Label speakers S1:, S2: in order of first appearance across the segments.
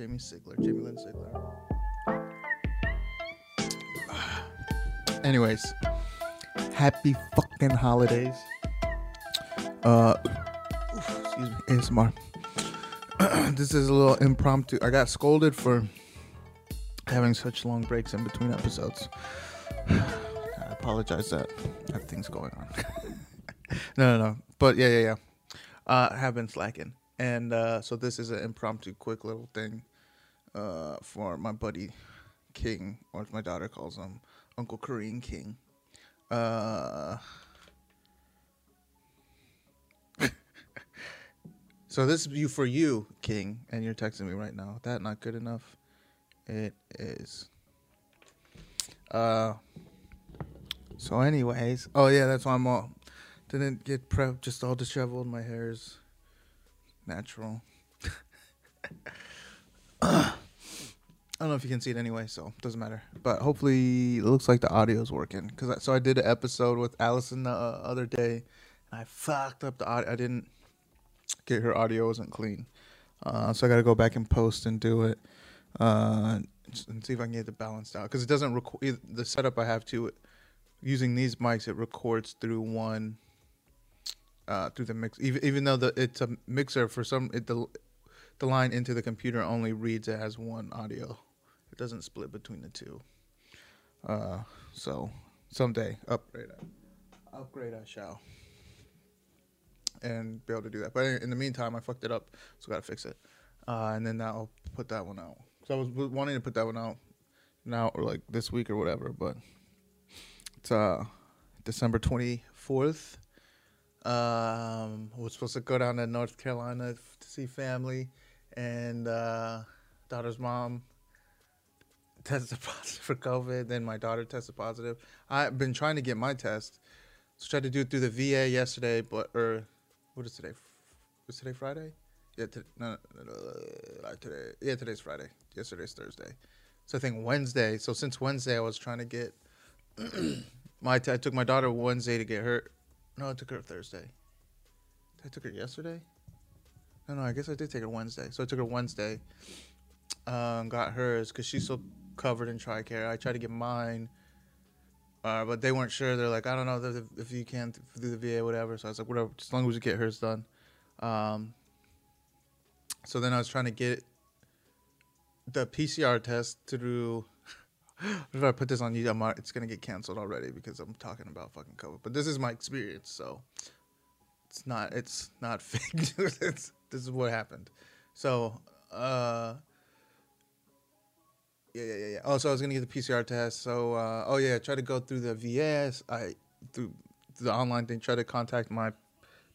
S1: Jamie Sigler, Jamie Lynn Sigler. Anyways, happy fucking holidays. Uh, excuse me, ASMR. this is a little impromptu. I got scolded for having such long breaks in between episodes. I apologize that I have things going on. no, no, no. But yeah, yeah, yeah. Uh, have been slacking. And uh, so this is an impromptu, quick little thing uh, for my buddy King, or as my daughter calls him, Uncle Korean King. Uh, so this is you for you, King, and you're texting me right now. That not good enough? It is. Uh. So, anyways, oh yeah, that's why I'm all didn't get prep, just all disheveled. My hair is natural. I don't know if you can see it anyway, so it doesn't matter. But hopefully, it looks like the audio's working. Cause I, so I did an episode with Allison the uh, other day, and I fucked up the audio. I didn't get her audio wasn't clean, uh, so I got to go back and post and do it, uh, and see if I can get it balanced out. Cause it doesn't record the setup I have to using these mics. It records through one. Uh, through the mix, even even though the it's a mixer for some, it, the the line into the computer only reads as one audio. It doesn't split between the two. Uh, so someday upgrade, I, upgrade I shall, and be able to do that. But in the meantime, I fucked it up, so gotta fix it. Uh, and then now I'll put that one out. So I was wanting to put that one out now or like this week or whatever, but it's uh December twenty fourth. Um, we're supposed to go down to North Carolina to see family, and uh, daughter's mom tested positive for COVID. Then my daughter tested positive. I've been trying to get my test. So tried to do it through the VA yesterday, but or what is today? Was today Friday? Yeah, no, no, no, uh, today. Yeah, today's Friday. Yesterday's Thursday. So I think Wednesday. So since Wednesday, I was trying to get my. T- I took my daughter Wednesday to get her. No, I took her Thursday. I took her yesterday. No, no, I guess I did take her Wednesday. So I took her Wednesday. Um, got hers because she's still covered in Tricare. I tried to get mine, uh, but they weren't sure. They're like, I don't know if, you can do the VA, whatever. So I was like, whatever, as long as we get hers done. Um, so then I was trying to get the PCR test through. if I put this on you, it's gonna get canceled already because I'm talking about fucking COVID. But this is my experience, so it's not it's not fake news. It's this is what happened. So uh yeah yeah yeah yeah. Oh, so I was gonna get the PCR test. So uh, oh yeah, try to go through the VS. I through, the online thing. Try to contact my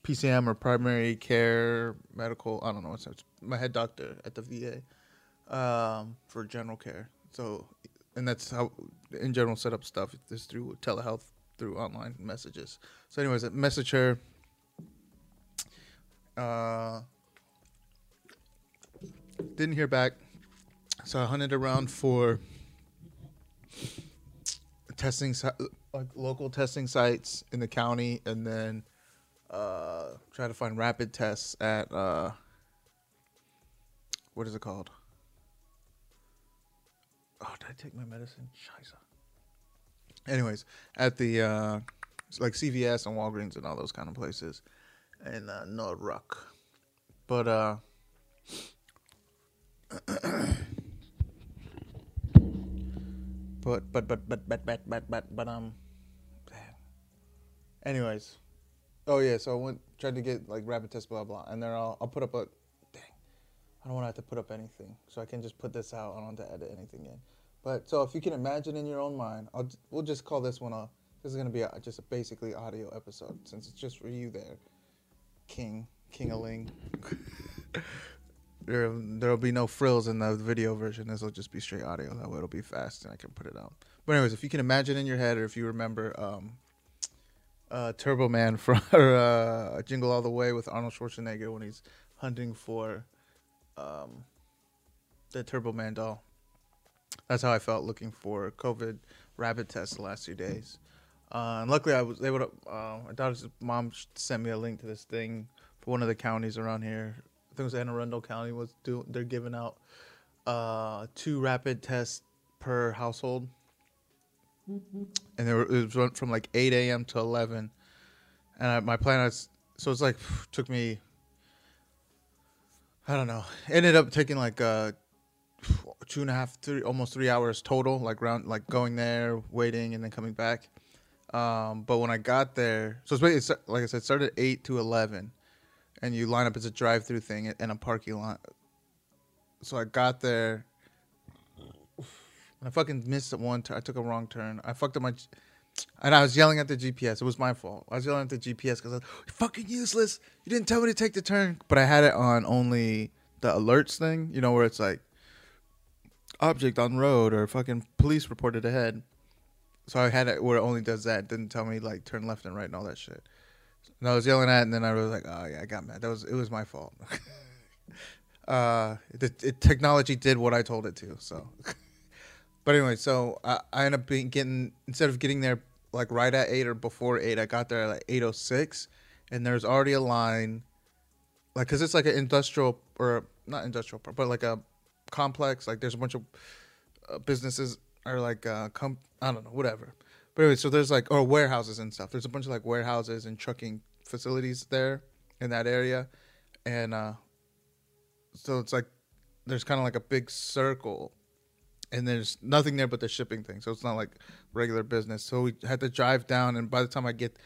S1: PCM or primary care medical. I don't know what's my head doctor at the VA um, for general care. So and that's how in general set up stuff is through telehealth through online messages. So anyways, message her. Uh, didn't hear back, so I hunted around for testing like local testing sites in the county, and then uh, try to find rapid tests at uh, what is it called? Oh, did I take my medicine? Scheiße. Anyways, at the uh, like CVS and Walgreens and all those kind of places, and uh, no ruck, but uh, but but but but but but but but but um. Anyways, oh yeah, so I went tried to get like rapid test blah blah, and then I'll I'll put up a dang. I don't want to have to put up anything, so I can just put this out. I don't have to edit anything in. But so if you can imagine in your own mind, I'll, we'll just call this one a. This is gonna be a, just a basically audio episode since it's just for you there, King Kingaling. there there'll be no frills in the video version. This will just be straight audio. That way it'll be fast and I can put it out. But anyways, if you can imagine in your head, or if you remember, um, uh, Turbo Man from uh, Jingle All the Way with Arnold Schwarzenegger when he's hunting for um, the Turbo Man doll that's how I felt looking for COVID rapid tests the last few days. Uh, and luckily, I was able to. Uh, my daughter's mom sent me a link to this thing for one of the counties around here. I think it was Anne Arundel County was doing. they're giving out uh, two rapid tests per household, and there were, it was from like 8 a.m. to 11. And I, my plan is so it's like took me. I don't know. Ended up taking like uh, two and a half, three, almost three hours total. Like round, like going there, waiting, and then coming back. Um, but when I got there, so it's like I said, started at eight to eleven, and you line up as a drive-through thing in a parking lot. So I got there, and I fucking missed it one. I took a wrong turn. I fucked up my, and I was yelling at the GPS. It was my fault. I was yelling at the GPS because I was fucking useless. You didn't tell me to take the turn, but I had it on only the alerts thing. You know where it's like object on road or fucking police reported ahead. So I had it where it only does that. It didn't tell me like turn left and right and all that shit. And I was yelling at, it, and then I was like, "Oh yeah, I got mad. That was it was my fault." uh, the technology did what I told it to. So, but anyway, so I, I ended up being getting instead of getting there like right at eight or before eight, I got there at like eight oh six, and there's already a line, like because it's like an industrial or not industrial, but like a complex. Like there's a bunch of uh, businesses or like uh, I don't know, whatever. But anyway, so there's like or warehouses and stuff. There's a bunch of like warehouses and trucking facilities there in that area, and uh, so it's like there's kind of like a big circle, and there's nothing there but the shipping thing. So it's not like regular business. So we had to drive down, and by the time I get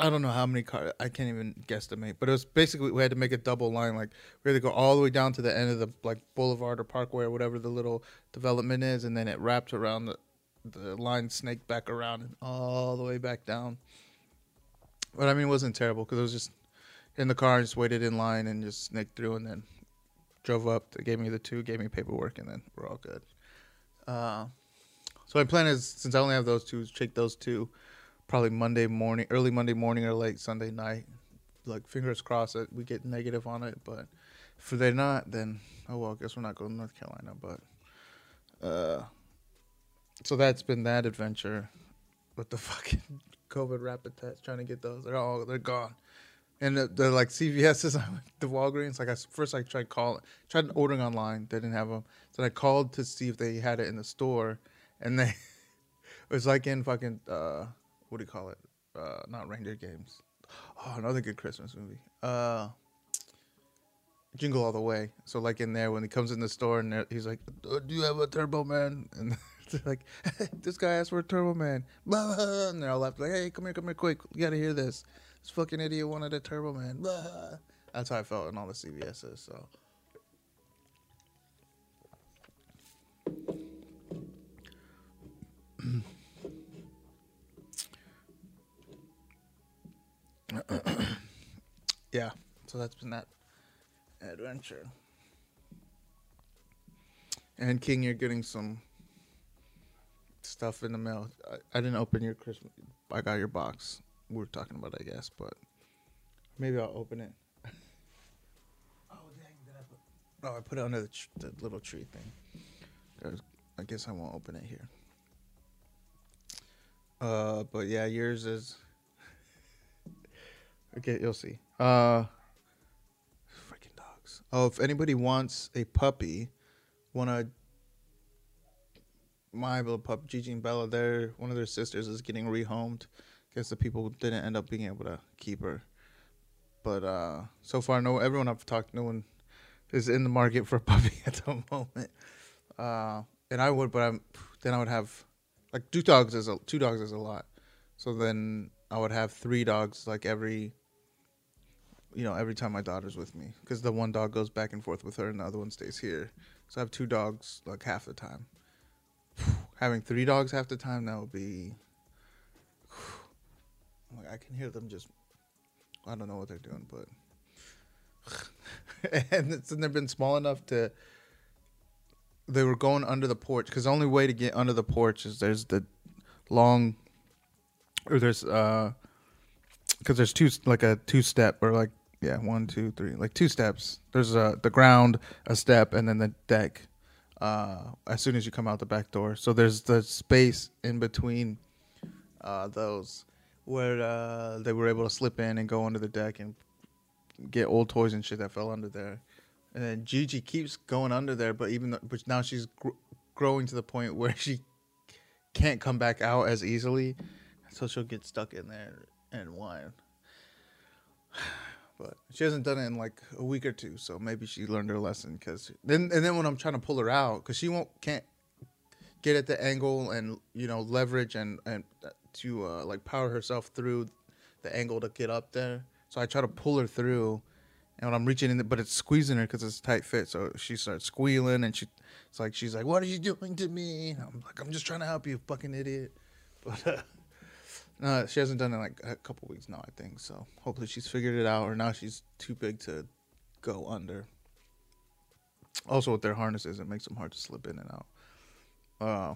S1: I don't know how many cars. I can't even guesstimate, but it was basically we had to make a double line. Like we had to go all the way down to the end of the like boulevard or parkway or whatever the little development is, and then it wrapped around the the line, snaked back around and all the way back down. But I mean, it wasn't terrible because it was just in the car, and just waited in line and just snaked through, and then drove up. They gave me the two, gave me paperwork, and then we're all good. Uh, so my plan is since I only have those two, take those two probably Monday morning, early Monday morning or late Sunday night. Like fingers crossed that we get negative on it, but if they're not, then oh well. I guess we're not going to North Carolina. But uh, so that's been that adventure with the fucking COVID rapid test. Trying to get those, they're all they're gone. And the, the like CVS's, the Walgreens. Like I first, I tried calling, tried ordering online. They didn't have them. So I called to see if they had it in the store, and they it was like in fucking uh, what do you call it? Uh, not reindeer games. Oh, another good Christmas movie. Uh, Jingle All the Way. So like in there when he comes in the store and he's like, uh, "Do you have a Turbo Man?" And they're like, "This guy asked for a Turbo Man." And they're all left like, "Hey, come here, come here, quick! You gotta hear this. This fucking idiot wanted a Turbo Man." That's how I felt in all the CVS's. So. yeah, so that's been that adventure. And King, you're getting some stuff in the mail. I, I didn't open your Christmas. I got your box. We were talking about, I guess, but maybe I'll open it. oh dang! Did I put? Oh, I put it under the, tr- the little tree thing. There's, I guess I won't open it here. Uh, but yeah, yours is Okay, you'll see. Uh, freaking dogs. Oh, if anybody wants a puppy, wanna my little pup Gigi and Bella, their one of their sisters is getting rehomed. Guess the people didn't end up being able to keep her. But uh, so far, no everyone I've talked, no one is in the market for a puppy at the moment. Uh, and I would, but I'm then I would have like two dogs is a two dogs is a lot. So then I would have three dogs like every you know, every time my daughter's with me, because the one dog goes back and forth with her, and the other one stays here. So I have two dogs like half the time. Having three dogs half the time, that would be. Like I can hear them just. I don't know what they're doing, but. and it's and they've been small enough to. They were going under the porch because the only way to get under the porch is there's the long, or there's uh, because there's two like a two step or like yeah, one, two, three, like two steps. There's a the ground, a step, and then the deck. Uh, as soon as you come out the back door, so there's the space in between uh, those where uh, they were able to slip in and go under the deck and get old toys and shit that fell under there. And then Gigi keeps going under there, but even though, but now she's gr- growing to the point where she can't come back out as easily, so she'll get stuck in there and whine. But she hasn't done it in like a week or two, so maybe she learned her lesson. Cause then and then when I'm trying to pull her out, cause she won't can't get at the angle and you know leverage and and to uh, like power herself through the angle to get up there. So I try to pull her through, and when I'm reaching in, the, but it's squeezing her because it's tight fit. So she starts squealing, and she, it's like she's like, "What are you doing to me?" And I'm like, "I'm just trying to help you, fucking idiot." But uh, no, she hasn't done it in like a couple weeks now, I think. So hopefully she's figured it out, or now she's too big to go under. Also, with their harnesses, it makes them hard to slip in and out. Uh,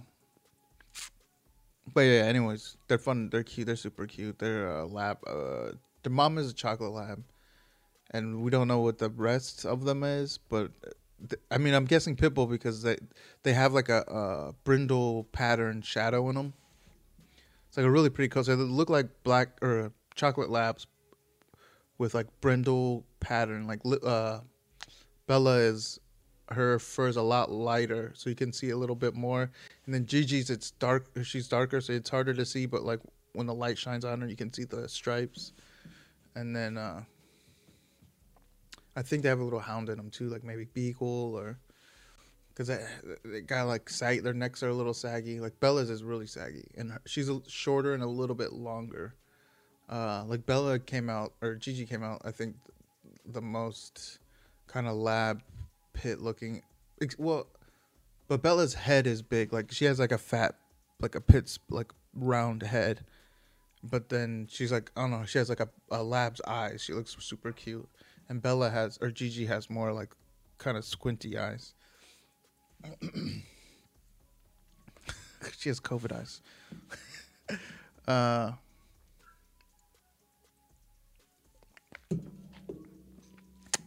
S1: but yeah, anyways, they're fun. They're cute. They're super cute. They're a lab. Uh, their mom is a chocolate lab, and we don't know what the rest of them is. But th- I mean, I'm guessing pitbull because they they have like a, a brindle pattern shadow in them. It's like a really pretty. So they look like black or chocolate labs with like brindle pattern. Like uh, Bella is her fur is a lot lighter, so you can see a little bit more. And then Gigi's it's dark. She's darker, so it's harder to see. But like when the light shines on her, you can see the stripes. And then uh, I think they have a little hound in them too, like maybe beagle or because they got like sag. Their necks are a little saggy. Like Bella's is really saggy, and her, she's a, shorter and a little bit longer. Uh, like Bella came out or Gigi came out. I think the most kind of lab pit looking. Well, but Bella's head is big. Like she has like a fat, like a pit's like round head. But then she's like, I don't know. She has like a, a lab's eyes. She looks super cute. And Bella has, or Gigi has more like kind of squinty eyes. She has COVID eyes. uh,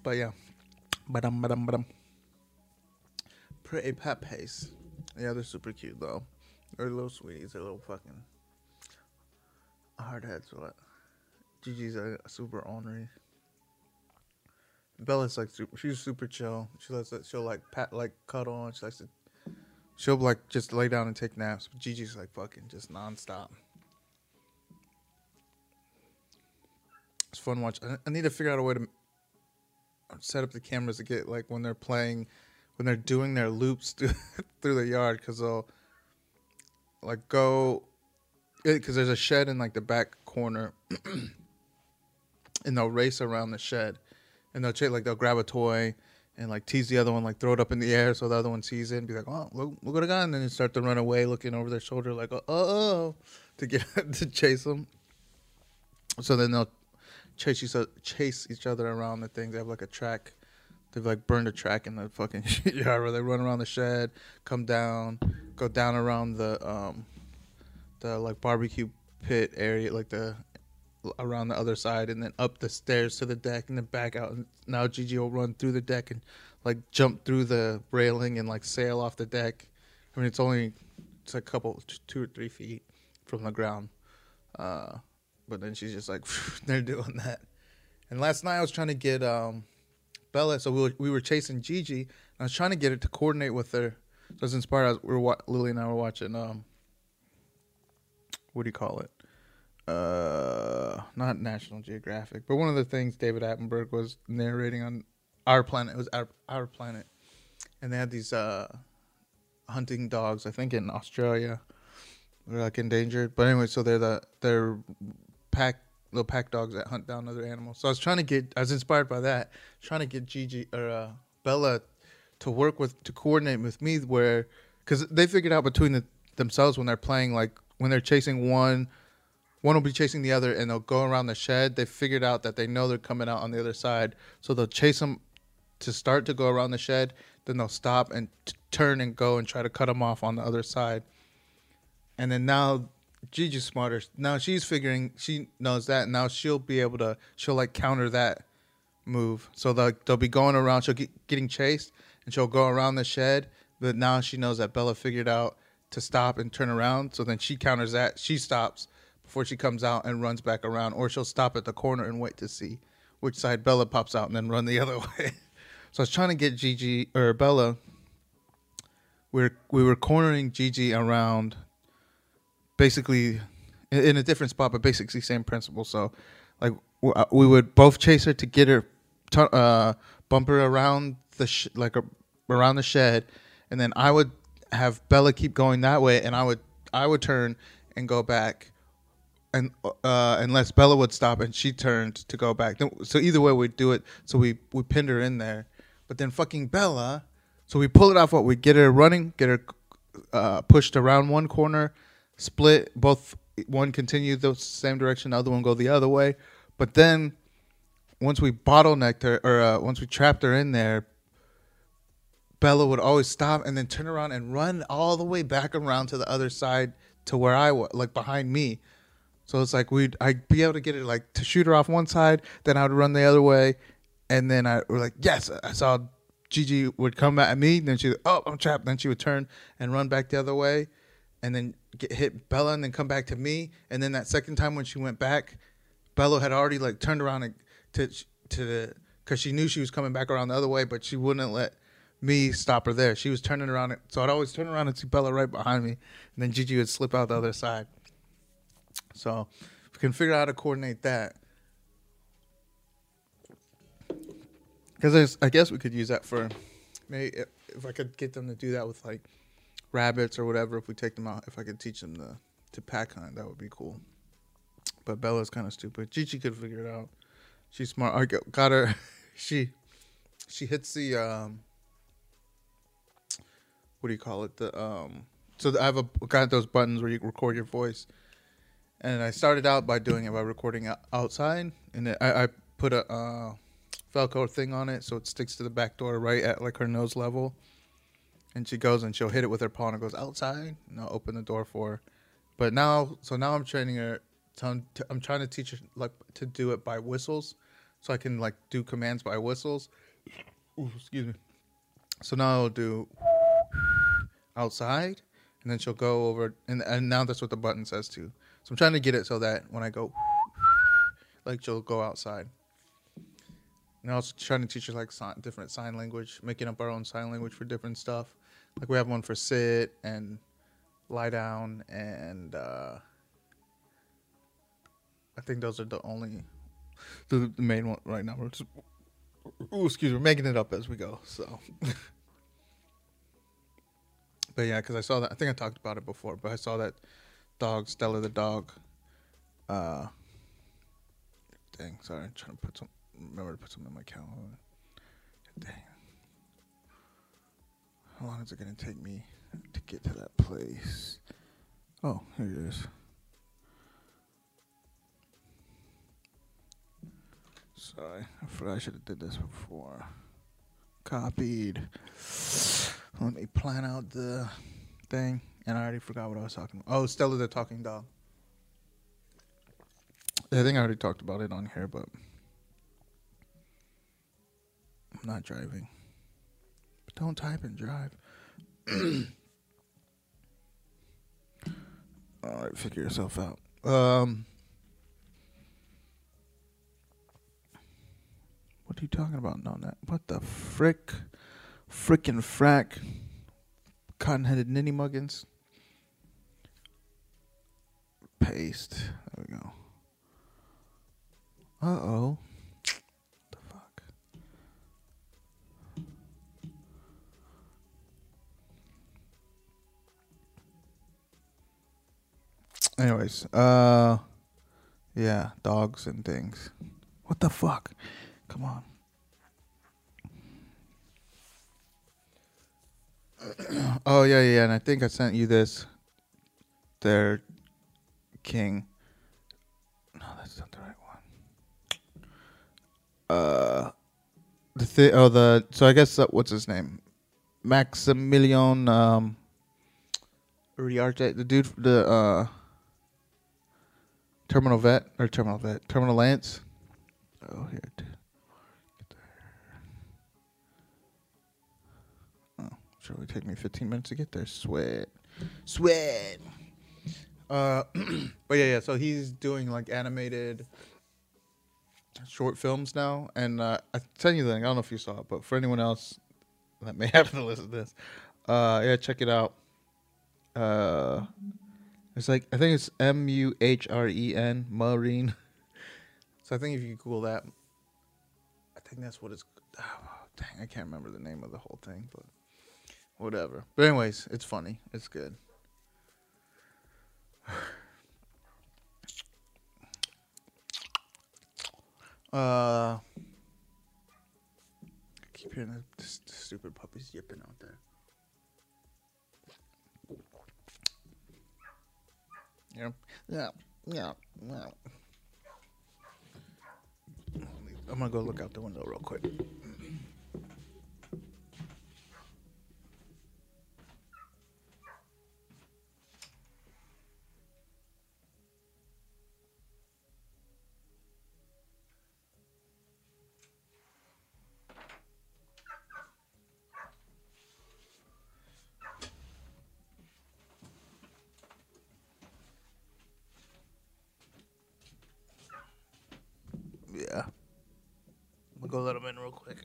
S1: but yeah, badum badum badum. Pretty puppies. Yeah, they're super cute though. They're little sweeties. They're little fucking hard heads. What? Gigi's a super ornery. Bella's like super. She's super chill. She lets it. She'll like pat, like cuddle, and she likes to. She'll like just lay down and take naps. But Gigi's like fucking just nonstop. It's fun watch. I, I need to figure out a way to set up the cameras to get like when they're playing, when they're doing their loops through, through the yard, because they'll like go, eh, because there's a shed in like the back corner, and they'll race around the shed, and they'll ch- like they'll grab a toy and like tease the other one, like throw it up in the air so the other one sees it and be like, oh, look, look at a gun, and then they start to run away, looking over their shoulder like, oh, oh, to get to chase them. So then they'll chase each other, chase each other around the things. They have like a track. They've like burned a track in the fucking yard where they run around the shed, come down, go down around the um, the like barbecue pit area, like the around the other side, and then up the stairs to the deck, and then back out. And now Gigi will run through the deck and like jump through the railing and like sail off the deck. I mean, it's only it's a couple, two or three feet from the ground. Uh, but then she's just like they're doing that. And last night I was trying to get um, Bella, so we were, we were chasing Gigi. And I was trying to get her to coordinate with her. So I was inspired. I was, we were wa- Lily and I were watching um, what do you call it? Uh, not National Geographic, but one of the things David Attenborough was narrating on Our Planet. It was Our Our Planet, and they had these uh, hunting dogs. I think in Australia, they're like endangered. But anyway, so they're the they're pack little pack dogs that hunt down other animals. So I was trying to get. I was inspired by that, trying to get Gigi or uh, Bella to work with to coordinate with me where because they figured out between the, themselves when they're playing like when they're chasing one one will be chasing the other and they'll go around the shed. They figured out that they know they're coming out on the other side. So they'll chase them to start to go around the shed. Then they'll stop and t- turn and go and try to cut them off on the other side. And then now Gigi's smarter. Now she's figuring she knows that. Now she'll be able to she'll like counter that move. So they'll, they'll be going around. She'll get getting chased and she'll go around the shed. But now she knows that Bella figured out to stop and turn around. So then she counters that. She stops before she comes out and runs back around, or she'll stop at the corner and wait to see which side Bella pops out and then run the other way. so I was trying to get Gigi or Bella. We're we were cornering Gigi around, basically, in, in a different spot, but basically same principle. So, like uh, we would both chase her to get her, tu- uh, bump her around the sh- like around the shed, and then I would have Bella keep going that way, and I would I would turn and go back, and uh, unless Bella would stop and she turned to go back. So either way, we'd do it. So we we pinned her in there, but then fucking Bella. So we pull it off. What we get her running, get her uh, pushed around one corner, split both. One continue the same direction, the other one go the other way. But then once we bottlenecked her, or uh, once we trapped her in there, Bella would always stop and then turn around and run all the way back around to the other side to where I was, like behind me. So it's like we'd I'd be able to get it like to shoot her off one side, then I would run the other way, and then I were like, yes, I saw Gigi would come at me, then she oh I'm trapped, then she would turn and run back the other way, and then get hit Bella and then come back to me, and then that second time when she went back, Bella had already like turned around and to to the because she knew she was coming back around the other way, but she wouldn't let me stop her there. She was turning around, so I'd always turn around and see Bella right behind me, and then Gigi would slip out the other side. So if we can figure out how to coordinate that, because I guess we could use that for maybe if, if I could get them to do that with like rabbits or whatever. If we take them out, if I could teach them to to pack hunt, that would be cool. But Bella's kind of stupid. Gigi could figure it out. She's smart. I got- her. She she hits the um. What do you call it? The um. So I have a got those buttons where you record your voice, and I started out by doing it by recording outside, and it, I, I put a uh, Velcro thing on it so it sticks to the back door right at like her nose level. And she goes and she'll hit it with her paw and goes outside, and I'll open the door for her. But now, so now I'm training her. So I'm, t- I'm trying to teach her like to do it by whistles, so I can like do commands by whistles. Ooh, excuse me. So now I'll do outside, and then she'll go over, and and now that's what the button says too. So I'm trying to get it so that when I go, like she'll go outside. And I was trying to teach her like sign, different sign language, making up our own sign language for different stuff. Like we have one for sit and lie down, and uh, I think those are the only the, the main one right now. We're just, ooh, excuse me, we're making it up as we go. So, but yeah, because I saw that. I think I talked about it before, but I saw that dog Stella the dog. Uh, dang, sorry, I'm trying to put some. Remember to put something in my calendar. Dang. How long is it gonna take me to get to that place? Oh, here it is. Sorry, I forgot I should have did this before. Copied. Let me plan out the thing, and I already forgot what I was talking about. Oh, Stella the talking dog. I think I already talked about it on here, but I'm not driving. But don't type and drive. All right, figure yourself out. Um, what are you talking about? No, that. What the frick? Frickin' frack. Cotton-headed ninny muggins. Paste. There we go. Uh oh. The fuck. Anyways, uh, yeah, dogs and things. What the fuck? Come on. oh yeah, yeah, and I think I sent you this. Their king. No, that's not the right one. Uh, the thi- oh the so I guess uh, what's his name, Maximilian um. Uriarte, the dude, the uh. Terminal vet or terminal vet, terminal lance. Oh here, dude. Get there. Oh, sure, it take me 15 minutes to get there. Sweat, sweat. Uh, but yeah, yeah. So he's doing like animated short films now, and uh, I tell you the thing. I don't know if you saw it, but for anyone else that may happen to listen to this, uh, yeah, check it out. Uh, it's like I think it's M U H R E N Marine. So I think if you Google that, I think that's what it's. Oh, dang, I can't remember the name of the whole thing, but whatever. But anyways, it's funny. It's good. Uh, I keep hearing the, the, the stupid puppies yipping out there. Yeah, yeah, yeah, yeah. I'm gonna go look out the window real quick. Yeah. I'm gonna go let them in real quick.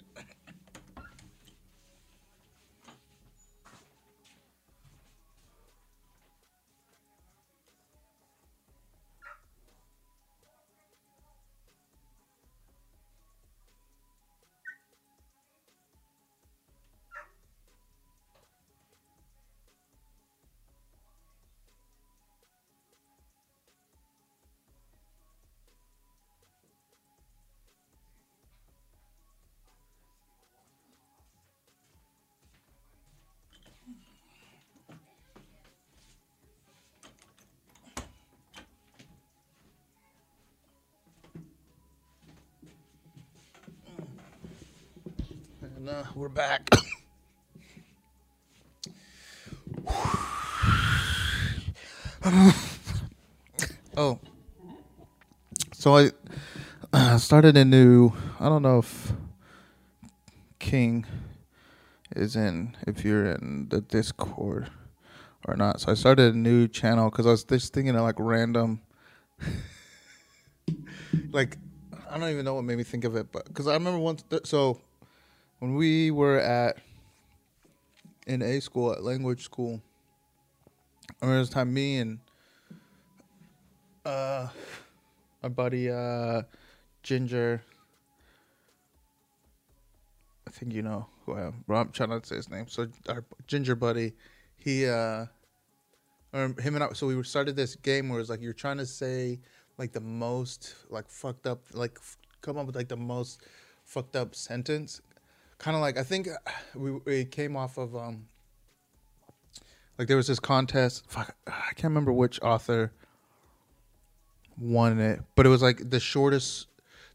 S1: And uh, we're back. oh, so I uh, started a new. I don't know if King is in. If you're in the Discord or not, so I started a new channel because I was just thinking of like random, like I don't even know what made me think of it, but because I remember once. Th- so when we were at in A school at language school, I remember this time me and uh my buddy uh Ginger I think you know who I am. But I'm trying not to say his name. So our Ginger buddy, he uh or him and I so we started this game where it's like you're trying to say like the most like fucked up like come up with like the most fucked up sentence kind of like I think uh, we we came off of um like there was this contest. Fuck, I can't remember which author won it, but it was like the shortest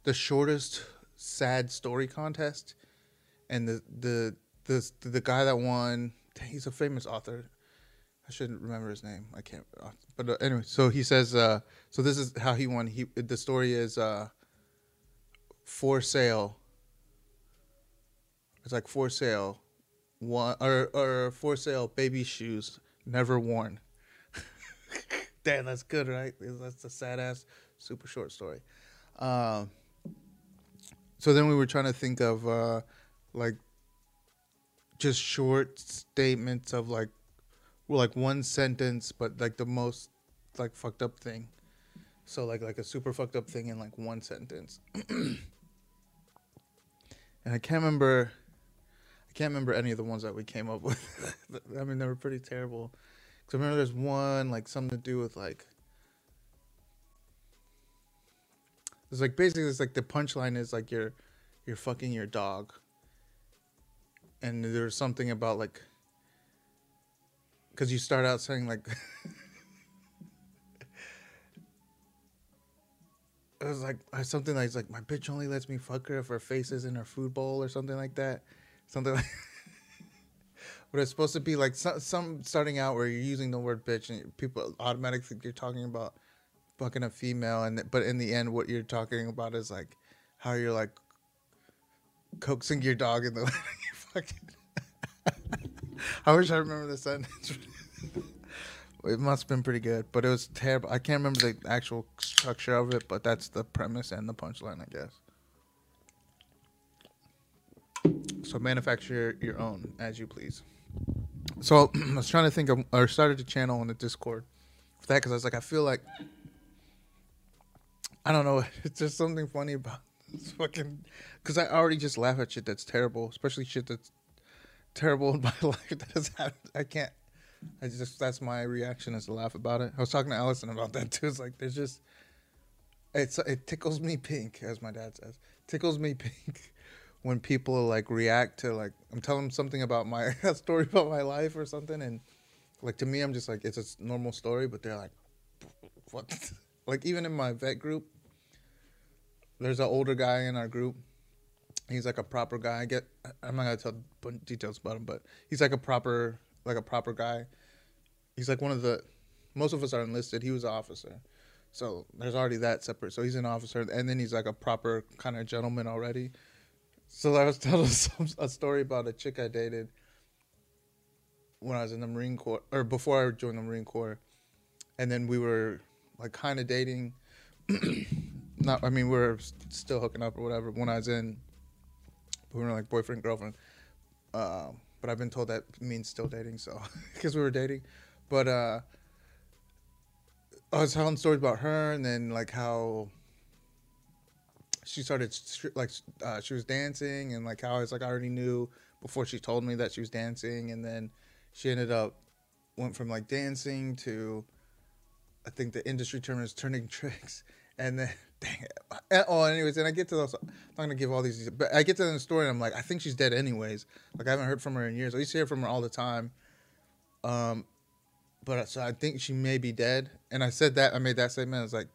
S1: the shortest sad story contest, and the the the the guy that won. He's a famous author. I shouldn't remember his name. I can't. uh, But uh, anyway, so he says. Uh, so this is how he won. He the story is uh, for sale it's like for sale, one or or for sale baby shoes never worn. Damn, that's good, right? That's a sad ass, super short story. Um, so then we were trying to think of uh, like just short statements of like, like one sentence, but like the most like fucked up thing. So like like a super fucked up thing in like one sentence. and I can't remember can't remember any of the ones that we came up with. I mean, they were pretty terrible. Cause I remember there's one like something to do with like. It's like basically it's like the punchline is like you're, you're fucking your dog. And there's something about like. Cause you start out saying like. it was like something like like my bitch only lets me fuck her if her face is in her food bowl or something like that something like but it's supposed to be like some, some starting out where you're using the word bitch and people automatically think you're talking about fucking a female and but in the end what you're talking about is like how you're like coaxing your dog in the fucking I wish I remember the sentence It must have been pretty good, but it was terrible. I can't remember the actual structure of it, but that's the premise and the punchline, I guess. So manufacture your own as you please. So I was trying to think of, or started a channel on the Discord for that because I was like, I feel like, I don't know, it's just something funny about this fucking, because I already just laugh at shit that's terrible, especially shit that's terrible in my life that has happened. I can't. I just that's my reaction is to laugh about it. I was talking to Allison about that too. It's like there's just it's it tickles me pink, as my dad says. Tickles me pink when people like react to like I'm telling them something about my a story about my life or something, and like to me I'm just like it's a normal story, but they're like, what? like even in my vet group, there's an older guy in our group. He's like a proper guy. I get I'm not gonna tell details about him, but he's like a proper like a proper guy. He's like one of the most of us are enlisted. He was an officer. So there's already that separate. So he's an officer, and then he's like a proper kind of gentleman already. So I was telling some, a story about a chick I dated when I was in the Marine Corps, or before I joined the Marine Corps, and then we were like kind of dating. Not, I mean, we are still hooking up or whatever when I was in. We were like boyfriend girlfriend. Um, but I've been told that means still dating, so because we were dating. But uh, I was telling stories about her, and then like how she started like uh, she was dancing, and like how I was like I already knew before she told me that she was dancing, and then she ended up went from like dancing to I think the industry term is turning tricks, and then dang it. Oh, anyways, and I get to those. I'm not gonna give all these, but I get to the story and I'm like, I think she's dead anyways. Like I haven't heard from her in years. I used to hear from her all the time. Um, but so I think she may be dead. And I said that I made that statement. I was like,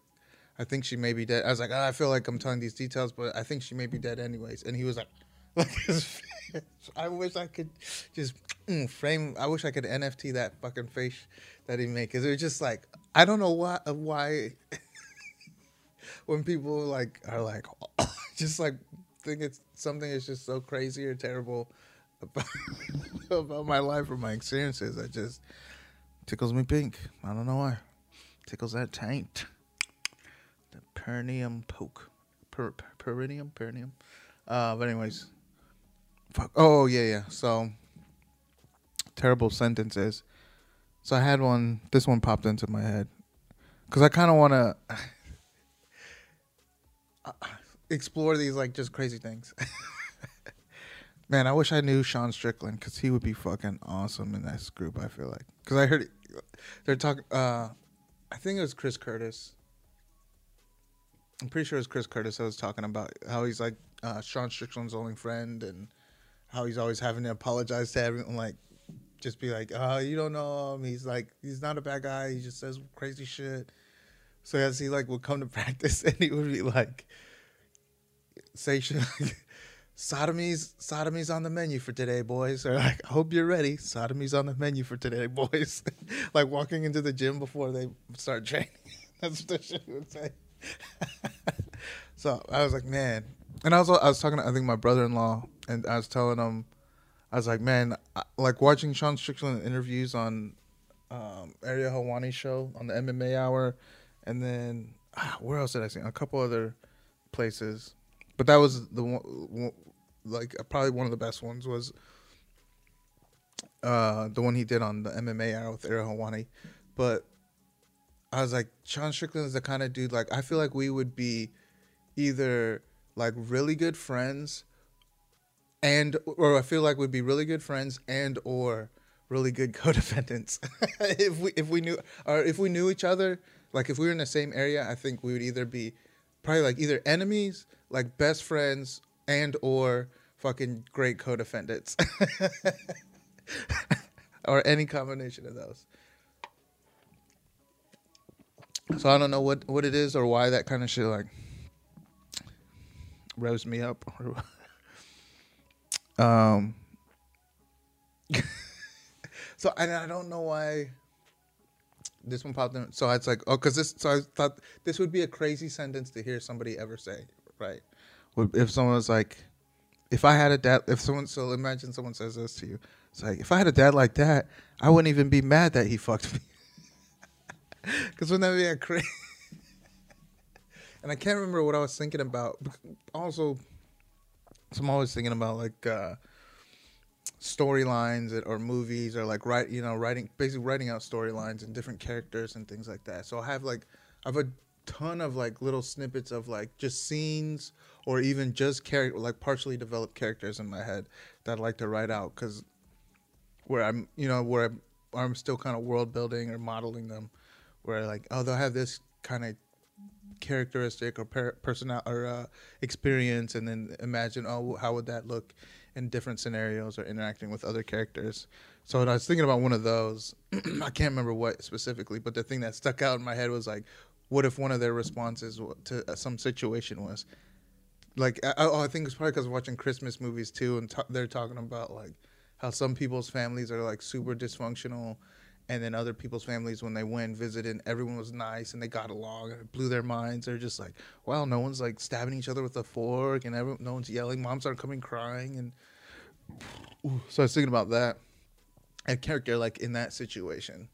S1: I think she may be dead. I was like, oh, I feel like I'm telling these details, but I think she may be dead anyways. And he was like, like I wish I could just mm, frame. I wish I could NFT that fucking face that he made because it was just like I don't know why why when people like are like just like think it's something that's just so crazy or terrible about, about my life or my experiences that just tickles me pink. I don't know why. Tickles that taint. Perineum poke. Per, per, perineum? Perineum? Uh, but anyways. Fuck. Oh, yeah, yeah. So, terrible sentences. So I had one, this one popped into my head. Because I kind of want to explore these like just crazy things. Man, I wish I knew Sean Strickland because he would be fucking awesome in this group. I feel like because I heard they're talking. Uh, I think it was Chris Curtis. I'm pretty sure it was Chris Curtis. I was talking about how he's like uh, Sean Strickland's only friend and how he's always having to apologize to everyone. Like, just be like, "Oh, you don't know him. He's like, he's not a bad guy. He just says crazy shit." So as he like would come to practice and he would be like, say shit like, sodomy's sodomy's on the menu for today, boys. Or like, I hope you're ready. Sodomy's on the menu for today, boys. like walking into the gym before they start training. That's what the shit would say. so I was like, man. And I was I was talking to I think my brother in law, and I was telling him, I was like, man, I, like watching Sean Strickland interviews on um, Ariel Helwani show on the MMA Hour and then ah, where else did I see? A couple other places, but that was the one, like probably one of the best ones was uh, the one he did on the MMA hour with Ariel Helwani. But I was like, Sean Strickland is the kind of dude like I feel like we would be either like really good friends and or I feel like we'd be really good friends and or really good co-defendants if we if we knew or if we knew each other like if we were in the same area, I think we would either be probably like either enemies, like best friends, and or fucking great co-defendants, or any combination of those. So I don't know what what it is or why that kind of shit like rose me up. um. so I I don't know why this one popped in. So it's like, oh, because this. So I thought this would be a crazy sentence to hear somebody ever say, right? If someone was like, if I had a dad, if someone, so imagine someone says this to you. It's like, if I had a dad like that, I wouldn't even be mad that he fucked me. Because be a crazy? and I can't remember what I was thinking about. Also, so I'm always thinking about like uh, storylines or movies or like write, you know, writing basically writing out storylines and different characters and things like that. So I have like I have a ton of like little snippets of like just scenes or even just character like partially developed characters in my head that I like to write out because where I'm you know where I'm, I'm still kind of world building or modeling them where like oh they'll have this kind of characteristic or per- personal or uh, experience and then imagine oh how would that look in different scenarios or interacting with other characters. So i was thinking about one of those i can't remember what specifically but the thing that stuck out in my head was like what if one of their responses to uh, some situation was like I, oh, I think it's probably because watching Christmas movies too, and t- they're talking about like how some people's families are like super dysfunctional, and then other people's families when they went visited, everyone was nice and they got along and it blew their minds. They're just like, wow, no one's like stabbing each other with a fork, and everyone, no one's yelling. Moms aren't coming crying, and so I was thinking about that, a character like in that situation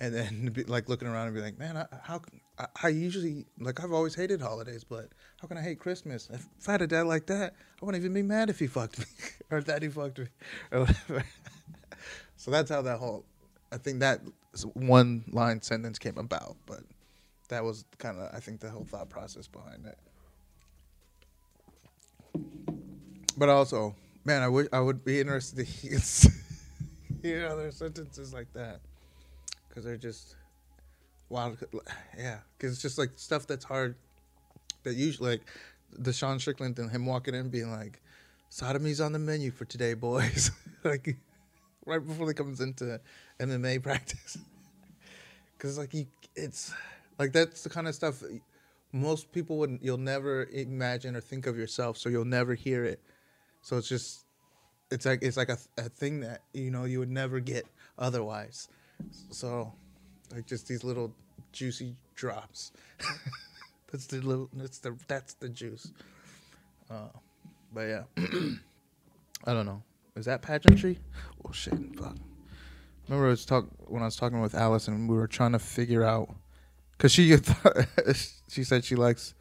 S1: and then be like looking around and be like, man, I, how I, I, usually like I've always hated holidays, but how can I hate Christmas? If, I had a dad like that, I wouldn't even be mad if he fucked me or if daddy fucked me or whatever. so that's how that whole I think that one line sentence came about, but that was kind of I think the whole thought process behind it. But also, man, I wish I would be interested to hear, hear other sentences like that because they're just wild. Yeah, because it's just like stuff that's hard. That usually like Sean Strickland and him walking in being like, "Sodomy's on the menu for today, boys." like right before he comes into MMA practice. Because like you, it's like that's the kind of stuff most people would you'll never imagine or think of yourself, so you'll never hear it. So it's just it's like it's like a, a thing that you know you would never get otherwise. So, like just these little juicy drops. that's the little. That's the that's the juice. Uh, but yeah, I don't know. Is that pageantry? Oh shit! Fuck. Remember, I was talk when I was talking with and we were trying to figure out because she she said she likes,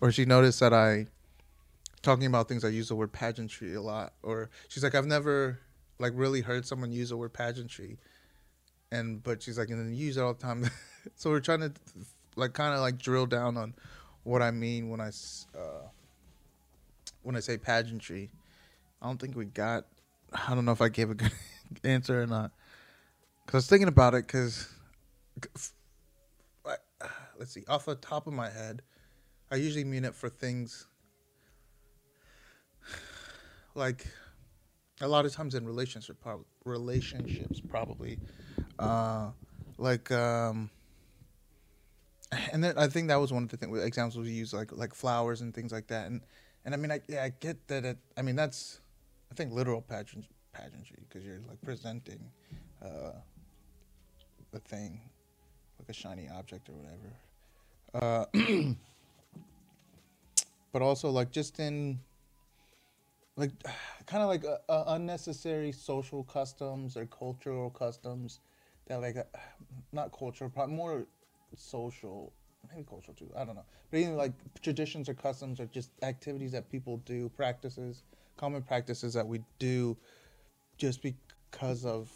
S1: or she noticed that I talking about things I use the word pageantry a lot, or she's like I've never like really heard someone use the word pageantry and but she's like, and then you use it all the time. so we're trying to like kind of like drill down on what I mean when I uh, when I say pageantry. I don't think we got. I don't know if I gave a good answer or not. Cause I was thinking about it. Cause let's see, off the top of my head, I usually mean it for things like a lot of times in relationships, relationships probably uh, like um, and then I think that was one of the things examples we use like like flowers and things like that and and I mean I yeah I get that it, I mean that's I think literal pageant pageantry because you're like presenting uh, the thing like a shiny object or whatever uh, but also like just in like kind of like uh, uh, unnecessary social customs or cultural customs that like uh, not cultural, probably more social, maybe cultural too. I don't know, but even like traditions or customs or just activities that people do, practices, common practices that we do, just because of.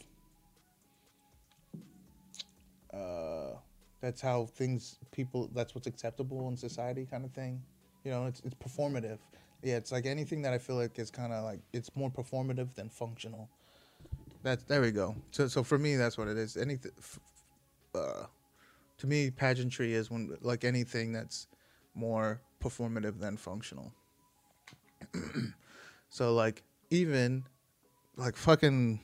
S1: Uh, that's how things people that's what's acceptable in society kind of thing you know it's it's performative yeah it's like anything that i feel like is kind of like it's more performative than functional that's there we go. So so for me, that's what it is. Anything, uh, to me, pageantry is when like anything that's more performative than functional. so like even like fucking.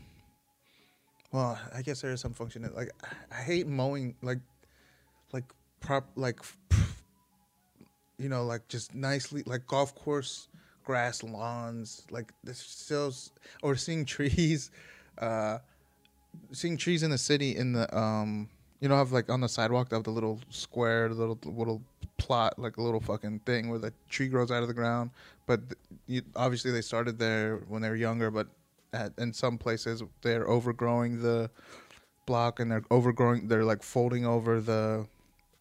S1: Well, I guess there is some function. Like I hate mowing like like prop like you know like just nicely like golf course grass lawns like this still or seeing trees uh, seeing trees in the city in the um, you know, have like on the sidewalk, they have the little square, the little little plot, like a little fucking thing where the tree grows out of the ground. But you, obviously, they started there when they were younger, but at, in some places they're overgrowing the block and they're overgrowing. They're like folding over the.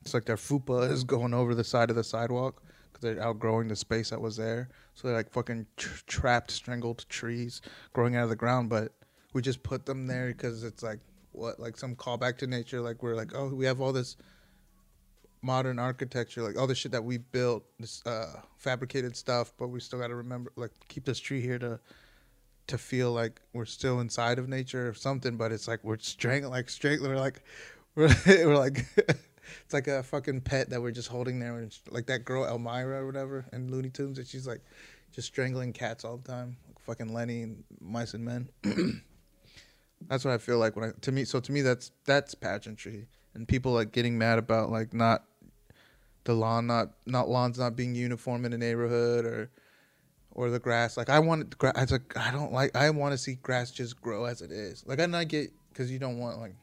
S1: It's like their fupa is going over the side of the sidewalk because they're outgrowing the space that was there. So they're like fucking tr- trapped, strangled trees growing out of the ground. But we just put them there because it's like what, like some callback to nature. Like we're like, oh, we have all this modern architecture, like all the shit that we built, this uh, fabricated stuff, but we still got to remember, like, keep this tree here to to feel like we're still inside of nature or something. But it's like we're strangling, like strangling, we're like we're, we're like it's like a fucking pet that we're just holding there, and like that girl Elmyra or whatever in Looney Tunes, and she's like just strangling cats all the time, like fucking Lenny and Mice and Men. that's what I feel like when I to me. So to me, that's that's pageantry, and people like getting mad about like not the lawn not not lawns not being uniform in a neighborhood or or the grass. Like I want grass. I like I don't like. I want to see grass just grow as it is. Like I not get because you don't want like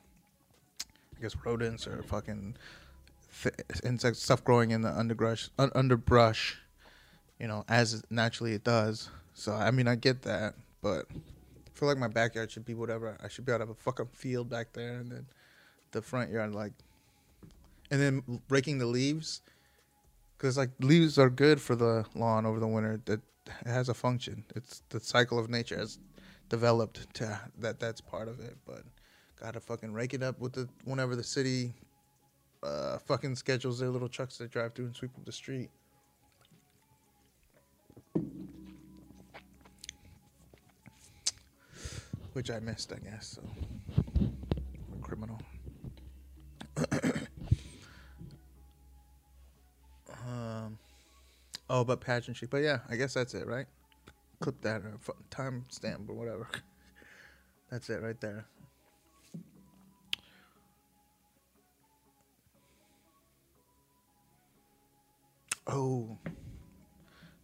S1: I guess rodents or fucking th- insects stuff growing in the underbrush un- underbrush. You know, as naturally it does. So I mean, I get that, but I feel like my backyard should be whatever. I should be able to have a fucking field back there, and then the front yard like, and then raking the leaves, because like leaves are good for the lawn over the winter. That it has a function. It's the cycle of nature has developed to that. That's part of it, but gotta fucking rake it up with the whenever the city uh, fucking schedules their little trucks that drive through and sweep up the street. Which I missed, I guess. So, criminal. Oh, but pageantry. But yeah, I guess that's it, right? Clip that or time stamp or whatever. That's it right there. Oh,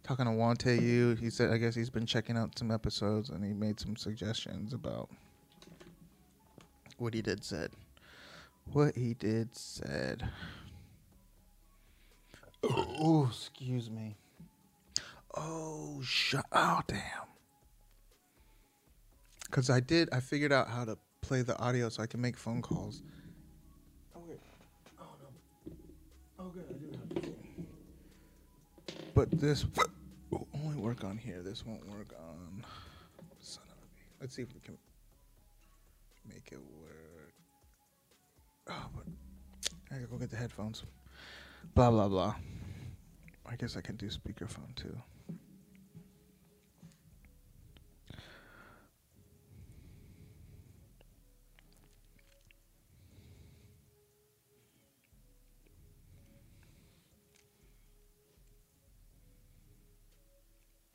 S1: talking to Wante you, he said I guess he's been checking out some episodes and he made some suggestions about what he did said. What he did said. Oh, excuse me. Oh, shut. Oh, damn. Because I did, I figured out how to play the audio so I can make phone calls. Oh, wait. Oh, no. Oh, good. I do have. But this will only work on here. This won't work on. Son of a. bee. Let's see if we can make it work. Oh, but I gotta go get the headphones. Blah blah blah. I guess I can do speakerphone too.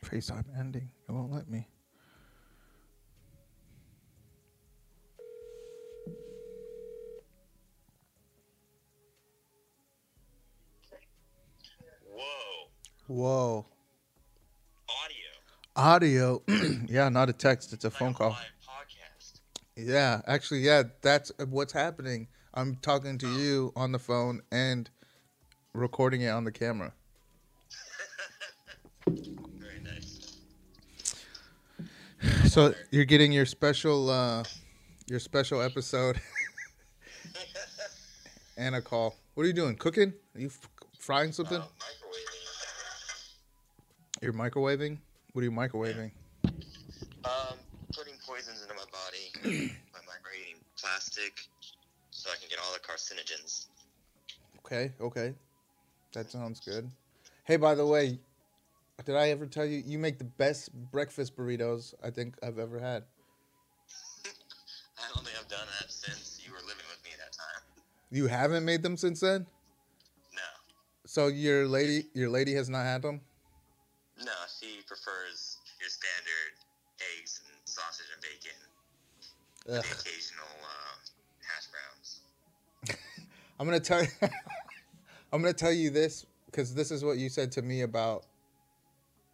S1: FaceTime ending. It won't let me.
S2: Whoa.
S1: Whoa.
S2: Audio.
S1: Audio. yeah, not a text. It's a
S2: Like
S1: phone
S2: a
S1: call.
S2: Podcast.
S1: Yeah, actually, yeah, that's what's happening. I'm talking to you on the phone and recording it on the camera.
S2: Very nice.
S1: So you're getting your special, uh, your special episode and a call. What are you doing? Cooking? Are you f- frying something?
S2: Uh.
S1: You're microwaving. What are you microwaving?
S2: Um, putting poisons into my body by microwaving plastic so I can get all the carcinogens.
S1: Okay, okay, that sounds good. Hey, by the way, did I ever tell you you make the best breakfast burritos I think I've ever had?
S2: I don't think I've done that since you were living with me that time.
S1: You haven't made them since then.
S2: No.
S1: So your lady, your lady has not had them.
S2: Prefers your standard eggs and sausage and bacon.
S1: Ugh.
S2: The occasional uh, hash browns.
S1: I'm gonna tell you. I'm gonna tell you this because this is what you said to me about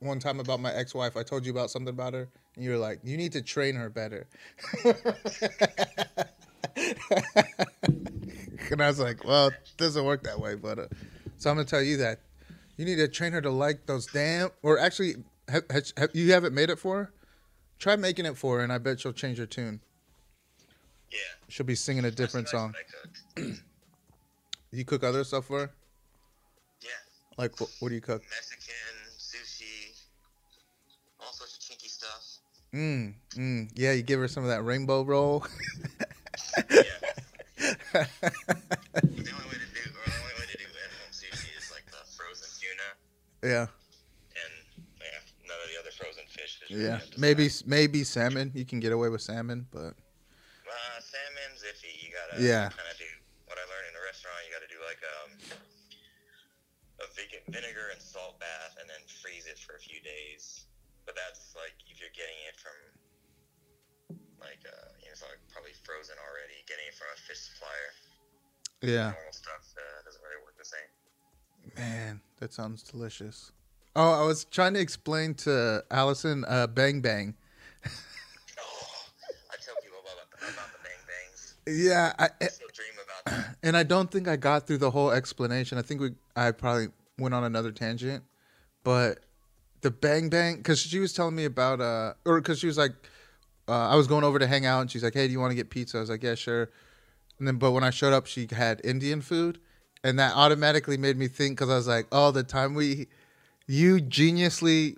S1: one time about my ex-wife. I told you about something about her, and you were like, "You need to train her better." and I was like, "Well, it doesn't work that way." But uh, so I'm gonna tell you that you need to train her to like those damn. Or actually, have, have, you haven't made it for her. Try making it for her, and I bet she'll change her tune.
S3: Yeah.
S1: She'll be singing a different song. You cook other stuff for her?
S3: Yeah.
S1: Like what, what do you cook?
S3: Mexican, sushi, all sorts of chinky stuff.
S1: Mm, mm. Yeah, you give her some of that rainbow roll.
S3: Yeah. the only way to
S1: yeah,
S3: and yeah, none of the other frozen fish.
S1: yeah. Maybe maybe salmon. You can get away with salmon, but
S3: Uh, salmon's iffy. You gotta
S1: Yeah.
S3: kind of do what I learned in the restaurant. You gotta do like um, a vinegar and salt bath, and then freeze it for a few days. But that's like if you're getting it from like uh, you know, it's like probably frozen already. Getting it from a fish supplier.
S1: yeah.
S3: Normal stuff uh, doesn't really work the same.
S1: Man, that sounds delicious. Oh, I was trying to explain to Allison uh, Bang Bang.
S3: Oh, I tell people about, about the bang bangs.
S1: Yeah, I,
S3: I still dream about that.
S1: and I don't think I got through the whole explanation. I think we I probably went on another tangent, but the Bang Bang because she was telling me about uh or because she was like uh, I was going over to hang out and she's like, hey, do you want to get pizza? I was like, yeah, sure. And then but when I showed up, she had Indian food, and that automatically made me think because I was like, oh, the time we you geniusly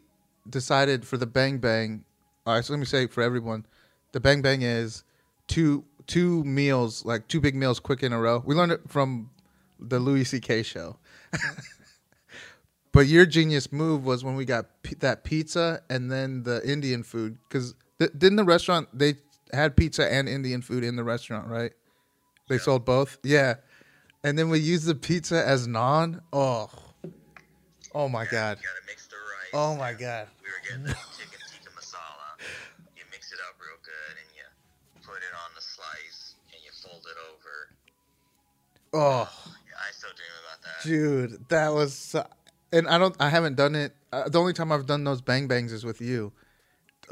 S1: decided for the Bang Bang. All right, so let me say for everyone, the Bang Bang is two two meals, like two big meals, quick in a row. We learned it from the Louis C.K. show. but your genius move was when we got p- that pizza and then the Indian food, because th- didn't the restaurant they had pizza and Indian food in the restaurant, right? They
S3: Yeah.
S1: sold both, yeah. And then we used the pizza as naan. Oh, oh my
S3: Yeah,
S1: god.
S3: You gotta mix the rice.
S1: Oh my god.
S3: We were getting the chicken tikka masala. You mix it up real good and you put it on the slice and you fold it over.
S1: Oh.
S3: Yeah, I still dream about that.
S1: Dude, that was, so, and I don't, I haven't done it. Uh, the only time I've done those bang bangs is with you.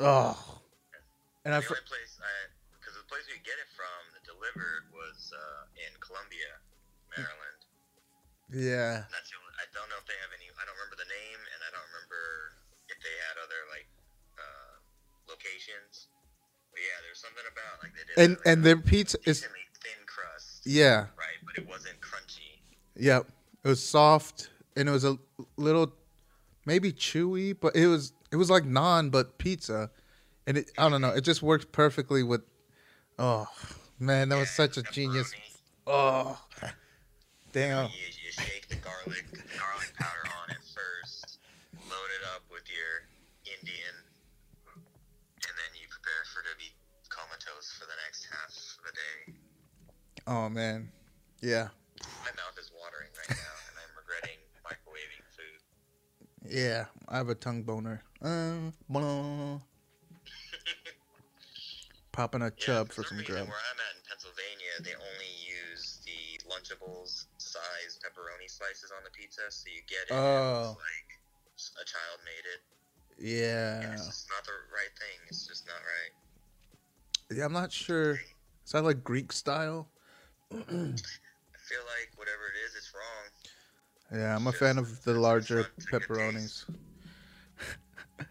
S1: Oh, and I,
S3: the
S1: fr-
S3: only place I, because the place we get it
S1: yeah,
S3: That's the only, I don't know if they have any. I don't remember the name, and I don't remember if they had other like uh, locations. But yeah, there's something about like they did.
S1: and
S3: like,
S1: and their pizza is,
S3: thin crust,
S1: yeah,
S3: right? But it wasn't crunchy.
S1: yep, it was soft and it was a little, maybe chewy, but it was, it was like naan but pizza, and it, I don't know, it just worked perfectly with. Oh man, that was
S3: Yeah,
S1: such a
S3: pepperoni.
S1: genius. Oh, damn.
S3: Shake the garlic garlic powder on it first, load it up with your Indian, and then you prepare for to be comatose for the next half of the day.
S1: Oh man, yeah.
S3: My mouth is watering right now, and I'm regretting microwaving food.
S1: Yeah, I have a tongue boner. Uh, blah. Popping a
S3: Yeah,
S1: chub for some
S3: reason,
S1: grub.
S3: Where I'm at in Pennsylvania, they only use the Lunchables size pepperoni slices on the pizza, so you get it. and
S1: Oh.
S3: It's like a child made it. And
S1: Yeah.
S3: it's just not the right thing. It's just not right.
S1: Yeah, I'm not sure. Is that like Greek style?
S3: I feel like whatever it is, it's wrong.
S1: Yeah, I'm a fan of the larger pepperonis.
S3: Because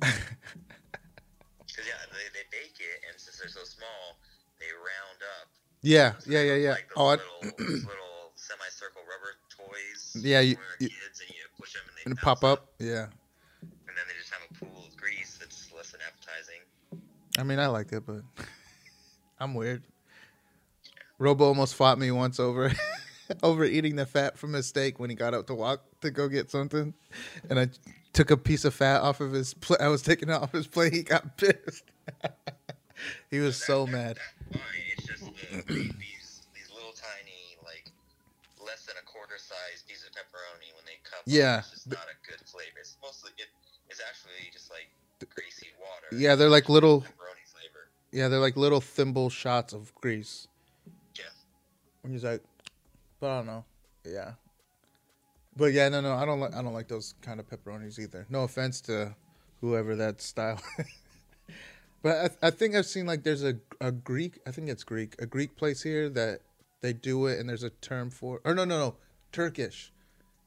S3: yeah, they, they bake it, and since they're so small, they round up.
S1: Yeah,
S3: So
S1: yeah, yeah, yeah.
S3: Like
S1: Oh, I,
S3: little, those little semicircle rubber toys.
S1: Yeah, you- you-
S3: kids, and you push them and they
S1: and pop up. Yeah.
S3: and then they just have a pool of grease that's less than appetizing.
S1: I mean, I like it, but I'm weird. Robo almost fought me once over over eating the fat from his steak when he got up to walk to go get something, and I took a piece of fat off of his. Pl- I was taking it off his plate. He got pissed. he was
S3: That-
S1: so
S3: that-
S1: mad.
S3: Fine. It's just the, these these little tiny like less than a quarter size pepperoni when they cup.
S1: Yeah.
S3: it's just not a good flavor. It's mostly it is actually just like greasy water.
S1: Yeah, they're like little.
S3: pepperoni flavor.
S1: Yeah, they're like little thimble shots of grease.
S3: Yeah.
S1: And he's like, but I don't know. Yeah. But yeah, no, no, I don't like I don't like those kind of pepperonis either. No offense to whoever that style. but I, I think I've seen like there's a a Greek. I think it's Greek. A Greek place here that they do it, and there's a term for. Or no, no, no, Turkish.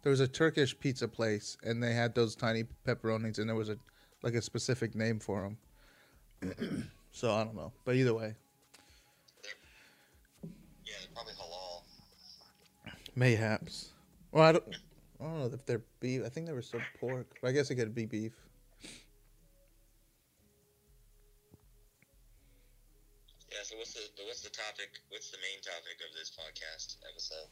S1: There was a Turkish pizza place, and they had those tiny pepperonis, and there was a like a specific name for them. so I don't know, but either way,
S3: They're Yeah, they're probably halal.
S1: Mayhaps. Well, I don't. I don't know if they're beef. I think they were still pork. But I guess it could be beef.
S3: Yeah. So what's the what's the topic? What's the main topic of this podcast episode?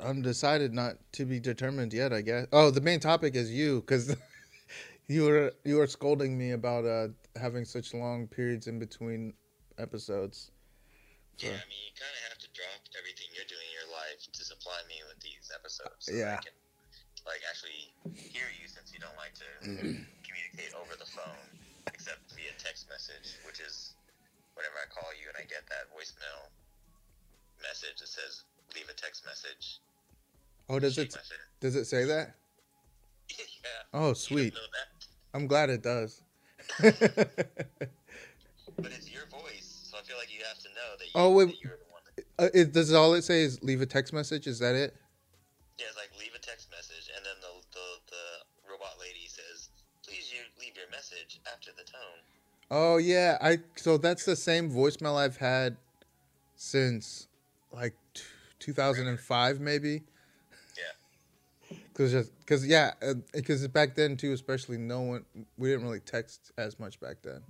S1: Undecided, not to be determined yet. I guess. Oh, the main topic is you, because you were you were scolding me about uh having such long periods in between episodes.
S3: Yeah, I mean, you kind of have to drop everything you're doing in your life to supply me with these episodes. So
S1: Yeah.
S3: I can, like, actually hear you since you don't like to communicate over the phone, except via text message, which is whenever I call you and I get that voicemail message that says, leave a text message.
S1: Oh, does it does it say that?
S3: yeah.
S1: Oh, sweet.
S3: don't know that?
S1: I'm glad it does.
S3: But it's your voice, so I feel like you have to know that, you,
S1: Oh, wait.
S3: that you're the one that.
S1: uh, it, does all it say is leave a text message? Is that it?
S3: Yeah, it's like leave a text message, and then the the, the robot lady says, "Please, you leave your message after the tone."
S1: Oh yeah, I so that's the same voicemail I've had since like t- 2005 maybe.
S3: Yeah.
S1: Cause just cause yeah, because back then too, especially no one we didn't really text as much back then.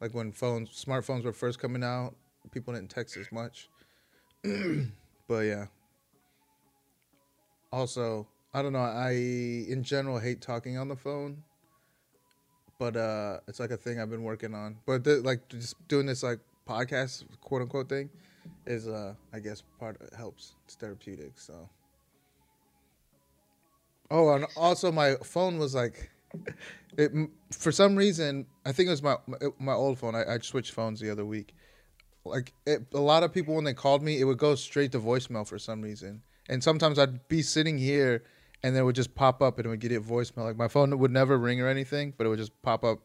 S1: Like when phones, smartphones were first coming out, people didn't text as much. but yeah. Also, I don't know. I in general hate talking on the phone, but uh, it's like a thing I've been working on. But th- like just doing this like podcast quote unquote thing is uh, I guess part helps. It's therapeutic. So. Oh, and also my phone was like, it for some reason I think it was my my, old phone. I, I switched phones the other week. Like it, a lot of people when they called me, it would go straight to voicemail for some reason. And sometimes I'd be sitting here, and then it would just pop up and it would get a voicemail. Like my phone would never ring or anything, but it would just pop up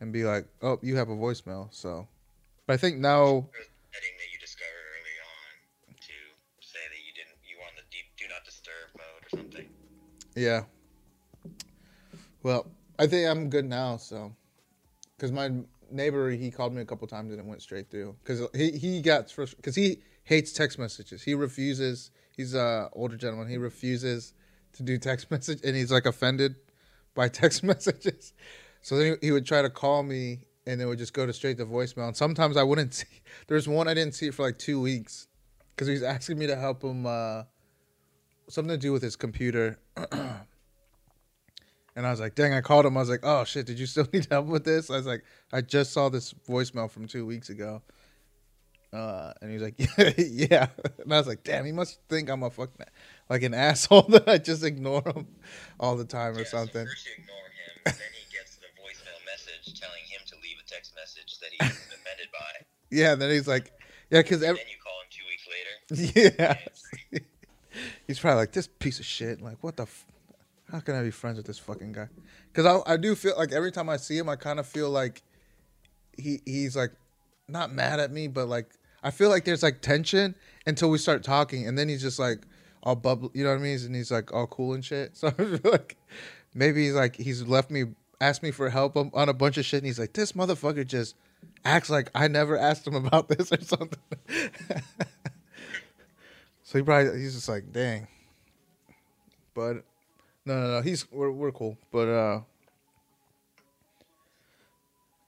S1: and be like, "Oh, you have a voicemail." So, but I think now, yeah. Well, I think I'm good now. So, because my neighbor he called me a couple times and it went straight through. Because he he got because he hates text messages. He refuses. He's a older gentleman. He refuses to do text message, and he's like offended by text messages. So then he, would try to call me, and it would just go to straight to voicemail. And sometimes I wouldn't see. There's one I didn't see for like two weeks because he was asking me to help him uh, something to do with his computer. And I was like, dang, I called him. I was like, oh shit, did you still need help with this? I was like, I just saw this voicemail from two weeks ago. Uh, and he was like, yeah, yeah. And I was like, damn, he must think I'm a fucking like an asshole that I just ignore him all the time or
S3: yeah,
S1: something.
S3: So you ignore him, then he gets the voicemail message telling him to leave a text message that he's offended by.
S1: Yeah. And then he's like, yeah, because
S3: And then you call him two weeks later.
S1: yeah, he's probably like this piece of shit. Like, what the? F- How can I be friends with this fucking guy? Because I I do feel like every time I see him, I kind of feel like he he's like not mad at me, but like I feel like there's like tension until we start talking, and then he's just like all bubble, you know what I mean? And he's like all cool and shit. So I feel like maybe he's like he's left me, asked me for help on, on a bunch of shit, and he's like, this motherfucker just acts like I never asked him about this or something. so he probably he's just like, dang. But no, no, no, he's we're we're cool. But uh,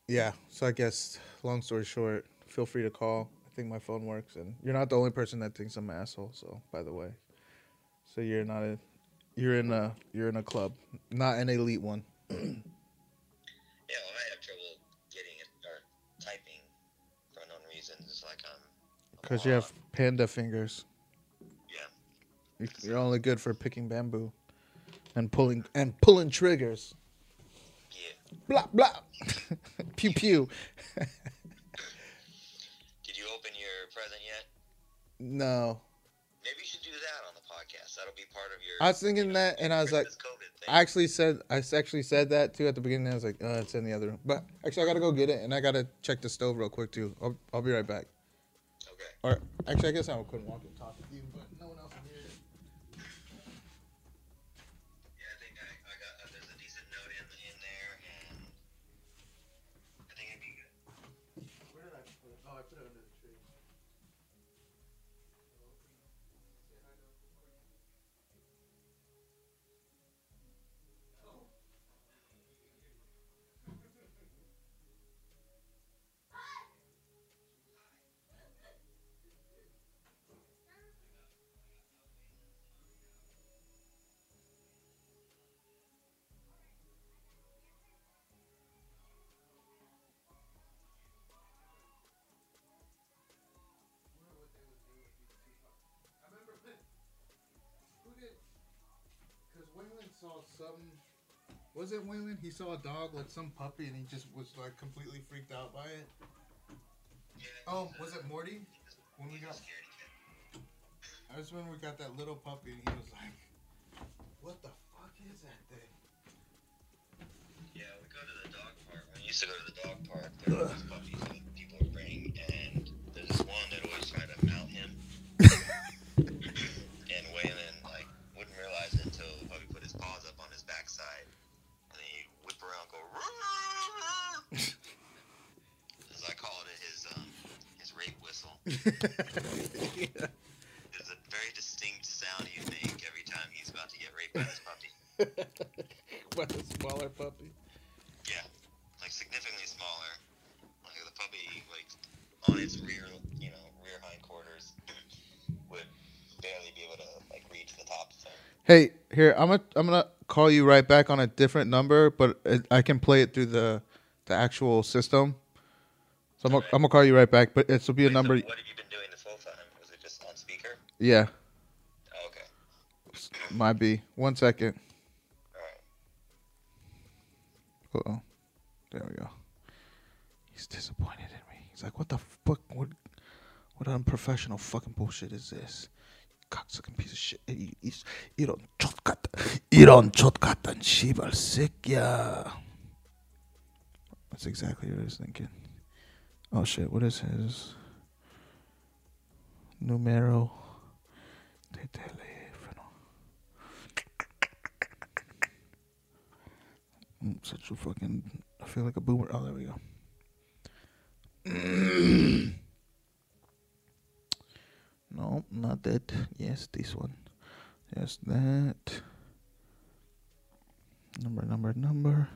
S1: yeah. So I guess long story short, feel free to call. I think my phone works, and you're not the only person that thinks I'm an asshole. So by the way, so you're not a, you're in a you're in a club, not an elite one.
S3: Yeah, well, I have trouble getting it or typing for unknown reasons. It's like I'm. I'm
S1: Because you have panda fingers. You- You're only good for picking bamboo, and pulling and pulling triggers.
S3: Yeah.
S1: Blah blah. pew pew.
S3: Did you open your present yet?
S1: No,
S3: Maybe you should do that on the podcast. That'll be part of your.
S1: I was thinking that, and I was like. I actually said I actually said that too at the beginning. I was like, uh, it's in the other room. But actually, I gotta go get it, and I gotta check the stove real quick too. I'll, I'll be right back.
S3: Okay.
S1: Or actually, I guess I couldn't walk and talk saw some. Was it Waylon? He saw a dog, like some puppy, and he just was like completely freaked out by it. Oh, was it Morty? When we got, I just when we got that little puppy, and he was like, "What the fuck is that thing?"
S3: Yeah, we go to the dog park. We used to go to the dog park. There were these puppies that people would bring, and there's this one that always tried to mount him. and Waylon like wouldn't realize it until the puppy put his paws up on his backside, and then he'd whip around, and go. As I called it, his um, his rape whistle.
S1: yeah.
S3: It's a very distinct sound he'd make every time he's about to get raped by this puppy.
S1: what a smaller puppy.
S3: Yeah, like significantly smaller. Like the puppy, like on its rear, you know, rear hindquarters, would barely be able to like reach the top. So
S1: Hey, here I'm gonna I'm gonna call you right back on a different number, but it, I can play it through the the actual system. So I'm gonna, I'm gonna call you right back, but it will be a
S3: Wait, so
S1: number.
S3: what have you been doing this whole time? Was it just on speaker?
S1: Yeah,
S3: Oh, okay.
S1: might be. One second.
S3: All right.
S1: Uh oh. There we go. He's disappointed in me. He's like, "What the fuck? What? What unprofessional fucking bullshit is this? Cocksucking piece of shit. You, you, 이런 족 같은 이런 족 같은 씨발 새끼야." That's exactly what I was thinking. Oh shit! What is his numero de teléfono? I'm such a fucking. I feel like a boomer. Oh, there we go. no, not that. Yes, this one. Yes, that. Number, number, number.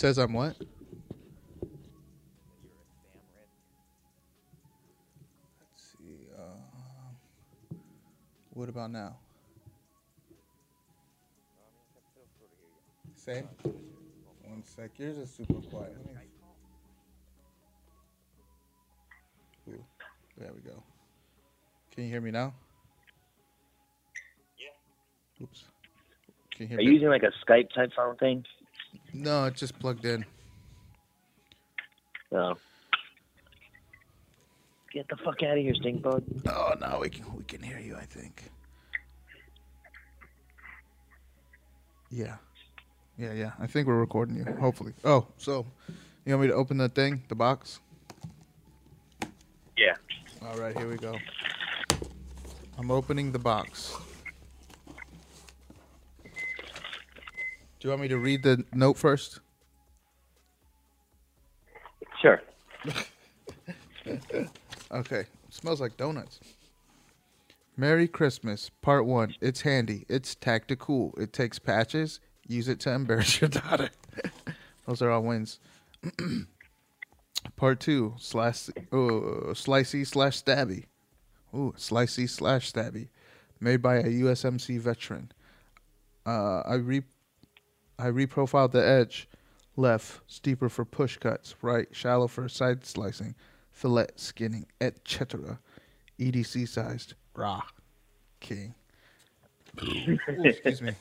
S4: Says
S1: I'm what?
S4: That you're a spam risk.
S1: Let's see. Um, what about now?
S4: No, I mean, I can still sort of hear you.
S1: Same.
S4: Uh, so is yours.
S1: One sec. Yours is super quiet. Let me- Ooh, there we go. Can you hear me now?
S3: Yeah.
S1: Oops. Can you hear
S5: Are
S1: me?
S5: you using like a Skype type phone thing?
S1: No, it's just plugged in.
S5: No. Get the fuck out of here, stink bug.
S1: Oh no, we can we can hear you. I think. Yeah, yeah, yeah. I think we're recording you. Hopefully. Oh, so you want me to open the thing, the box?
S5: Yeah.
S1: All right, here we go. I'm opening the box. Do you want me to read the note first?
S5: Sure.
S1: Okay. smells like donuts. Merry Christmas, Part 1. It's handy. It's tactical. It takes patches. Use it to embarrass your daughter. Those are all wins. Part 2. Slash, uh, slicey slash stabby. Ooh, slicey slash stabby. Made by a USMC veteran. Uh, I re I reprofiled the edge. Left, steeper for push cuts. Right, shallow for side slicing fillet skinning, etc. EDC sized. Raw. King. Ooh, excuse me.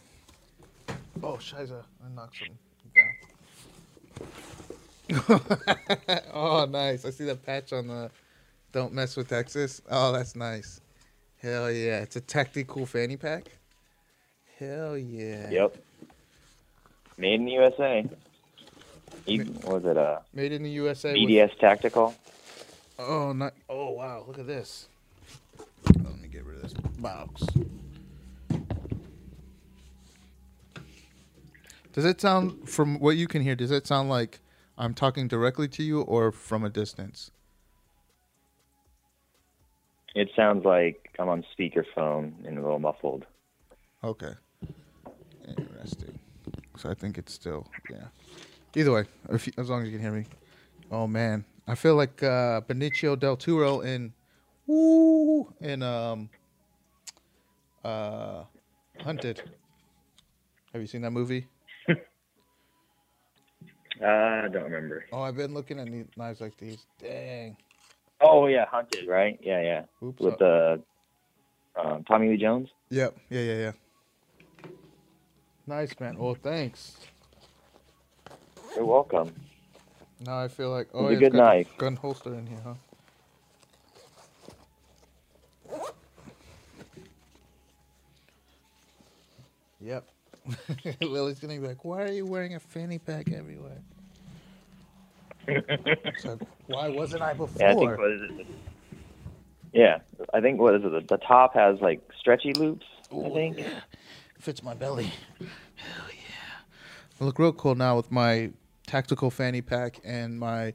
S1: Oh, Shiza. I knocked something down. oh, nice. I see the patch on the Don't Mess with Texas. Oh, that's nice. Hell yeah. It's a tactical fanny pack. Hell yeah.
S5: Yep. Made in the USA. Was it a
S1: Made in the USA. with-
S5: BDS Tactical?
S1: Oh, not. Oh, wow. Look at this. Let me get rid of this box. Does it sound from what you can hear? Does it sound like I'm talking directly to you or from a distance?
S3: It sounds like I'm on speakerphone and a little muffled.
S1: Okay. Interesting. So I think it's still yeah. Either way, if you, as long as you can hear me. Oh man, I feel like uh, Benicio del Toro in woo in um uh Hunted. Have you seen that movie?
S3: Uh, I don't remember.
S1: Oh, I've been looking at knives like these. Dang.
S3: Oh yeah, Hunted, right? Yeah, yeah.
S1: Oops.
S3: With the um, Tommy Lee Jones.
S1: Yep. Yeah, yeah, yeah. Nice, man. Well, thanks.
S3: You're welcome.
S1: Now I feel like oh,
S3: It's a good
S1: got
S3: knife.
S1: Gun holster in here, huh? Yep. Lily's gonna be like, "Why are you wearing a fanny pack everywhere?" Like, Why wasn't I before?
S3: Yeah, I think what is it? Yeah, I think what is it? The, top has like stretchy loops. I think.
S1: yeah. Fits my belly. Hell yeah. I look real cool now with my tactical fanny pack and my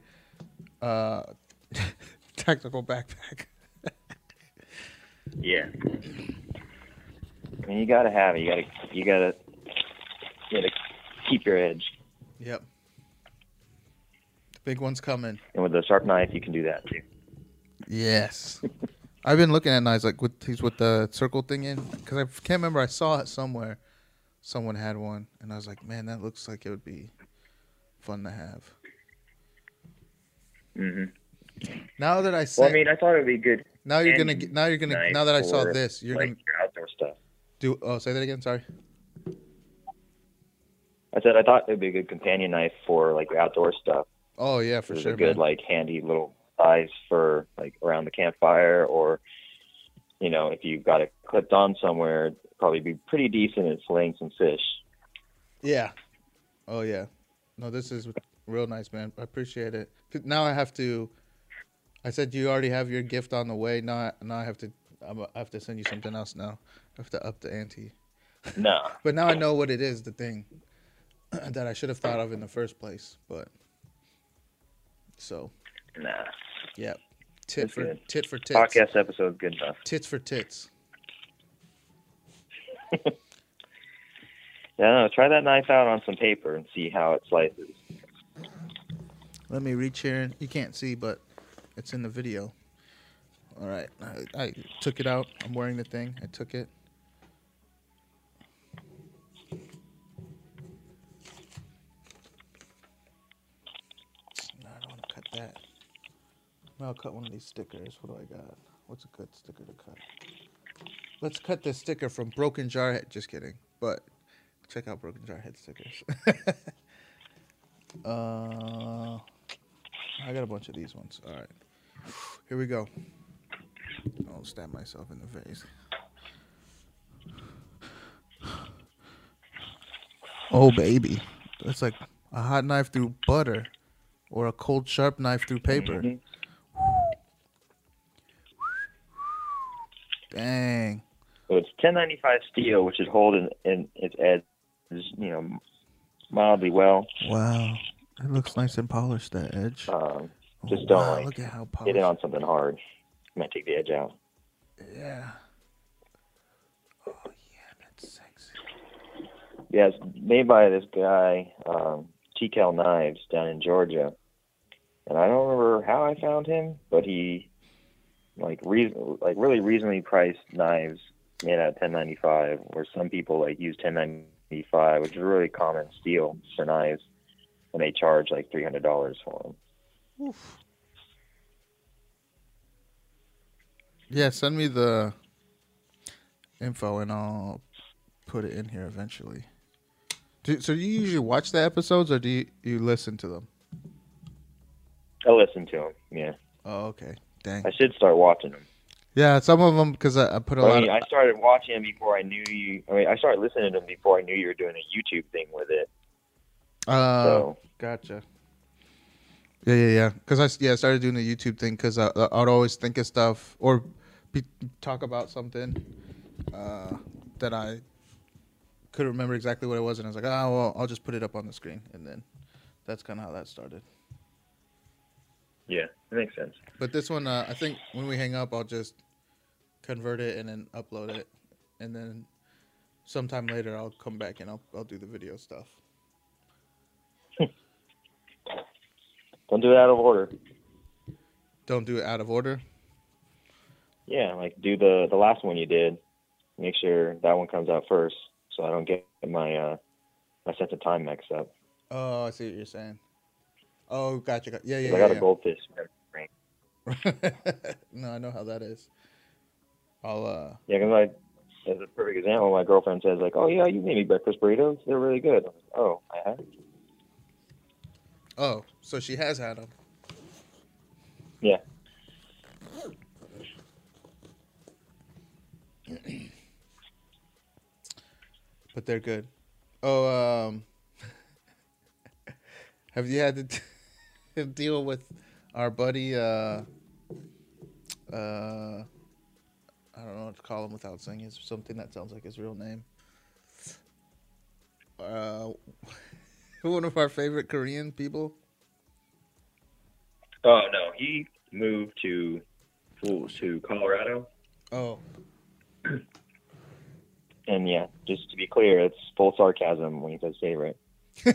S1: uh, tactical backpack.
S3: Yeah. I mean, you gotta have it. You gotta, you gotta, you gotta keep your edge.
S1: Yep. The big one's coming.
S3: And with a sharp knife, you can do that too.
S1: Yes. I've been looking at knives like with these with the circle thing in because I can't remember. I saw it somewhere. Someone had one, and I was like, "Man, that looks like it would be fun to have."
S3: hmm
S1: Now that I
S3: said,
S1: Well,
S3: I mean, I thought it would be good.
S1: now you're gonna get, now you're gonna now that I saw this, you're
S3: like
S1: gonna
S3: your outdoor stuff.
S1: do. Oh, say that again. Sorry.
S3: I said I thought it would be a good companion knife for like your outdoor stuff.
S1: Oh yeah, for sure.
S3: a good
S1: man.
S3: like handy little size for like around the campfire, or you know, if you've got it clipped on somewhere, it'd probably be pretty decent at slaying some fish.
S1: Yeah. Oh yeah. No, this is real nice, man. I appreciate it Now I have to. I said you already have your gift on the way. Now, I, now I have to. I'm, I have to send you something else now. I have to up the ante.
S3: No,
S1: But now I know what it is. The thing that I should have thought of in the first place. But so
S3: nah.
S1: yeah, tit
S3: That's
S1: for
S3: good.
S1: tit for tits.
S3: Podcast episode good enough.
S1: Tits for tits.
S3: Yeah, no, try that knife out on some paper and see how it slices.
S1: Let me reach here. You can't see, but it's in the video. All right, I, I took it out. I'm wearing the thing. I took it. I'll cut one of these stickers. What do I got? What's a good sticker to cut? Let's cut this sticker from Broken Jar. Just kidding. But check out Broken Jar Head stickers. uh, I got a bunch of these ones. All right. Here we go. I'll stab myself in the face. Oh, baby. That's like a hot knife through butter or a cold, sharp knife through paper.
S3: Mhm.
S1: Dang.
S3: So it's 1095 steel, which should hold in, in its edge, you know, mildly well.
S1: Wow. It looks nice and polished, that edge.
S3: Um,
S1: Oh,
S3: just don't,
S1: wow,
S3: like,
S1: Look at how
S3: get
S1: polished.
S3: it on something hard. Might take the edge out.
S1: Yeah. Oh, yeah, that's sexy.
S3: Yeah, it's made by this guy, um, TKL Knives down in Georgia. And I don't remember how I found him, but he like reason like really reasonably priced knives made out of 1095, where some people like use 1095, which is really common steel for knives, and they charge like $300 for them.
S1: Oof. Yeah, send me the info and I'll put it in here eventually. Do, so do you usually watch the episodes or do you, you listen to them?
S3: I listen to them. Yeah,
S1: Oh, okay. Dang.
S3: I should start watching them.
S1: Yeah, some of them because I, I put a
S3: I
S1: lot.
S3: mean,
S1: Of,
S3: I started watching them before I knew you. I mean, I started listening to them before I knew you were doing a YouTube thing with it.
S1: uh,
S3: So
S1: Gotcha. Yeah, yeah, yeah. Because I s- yeah I started doing the YouTube thing because I I'd always think of stuff or be, talk about something uh, that I couldn't remember exactly what it was, and I was like, oh well, I'll just put it up on the screen, and then that's kind of how that started.
S3: Yeah, it makes sense.
S1: But this one, uh, I think when we hang up, I'll just convert it and then upload it, and then sometime later I'll come back and I'll I'll do the video stuff.
S3: Don't do it out of order.
S1: Don't do it out of order.
S3: Yeah, like do the the last one you did. Make sure that one comes out first, so I don't get my uh my sense of time mixed up.
S1: Oh, I see what you're saying. Oh, gotcha. gotcha. Yeah, yeah,
S3: I got
S1: yeah.
S3: a goldfish.
S1: no, I know how that is. I'll uh.
S3: Yeah, because I, as a perfect example, my girlfriend says like, "Oh yeah, you made me breakfast burritos. They're really good." Like, oh, I have.
S1: Oh, so she has had them.
S3: Yeah.
S1: but they're good. Oh, um, have you had to d- deal with our buddy? Uh, uh, I don't know what to call him without saying his something that sounds like his real name. Uh, one of our favorite Korean people.
S3: Oh no, he moved to to Colorado,
S1: Oh,
S3: and yeah, just to be clear, it's full sarcasm when he says favorite.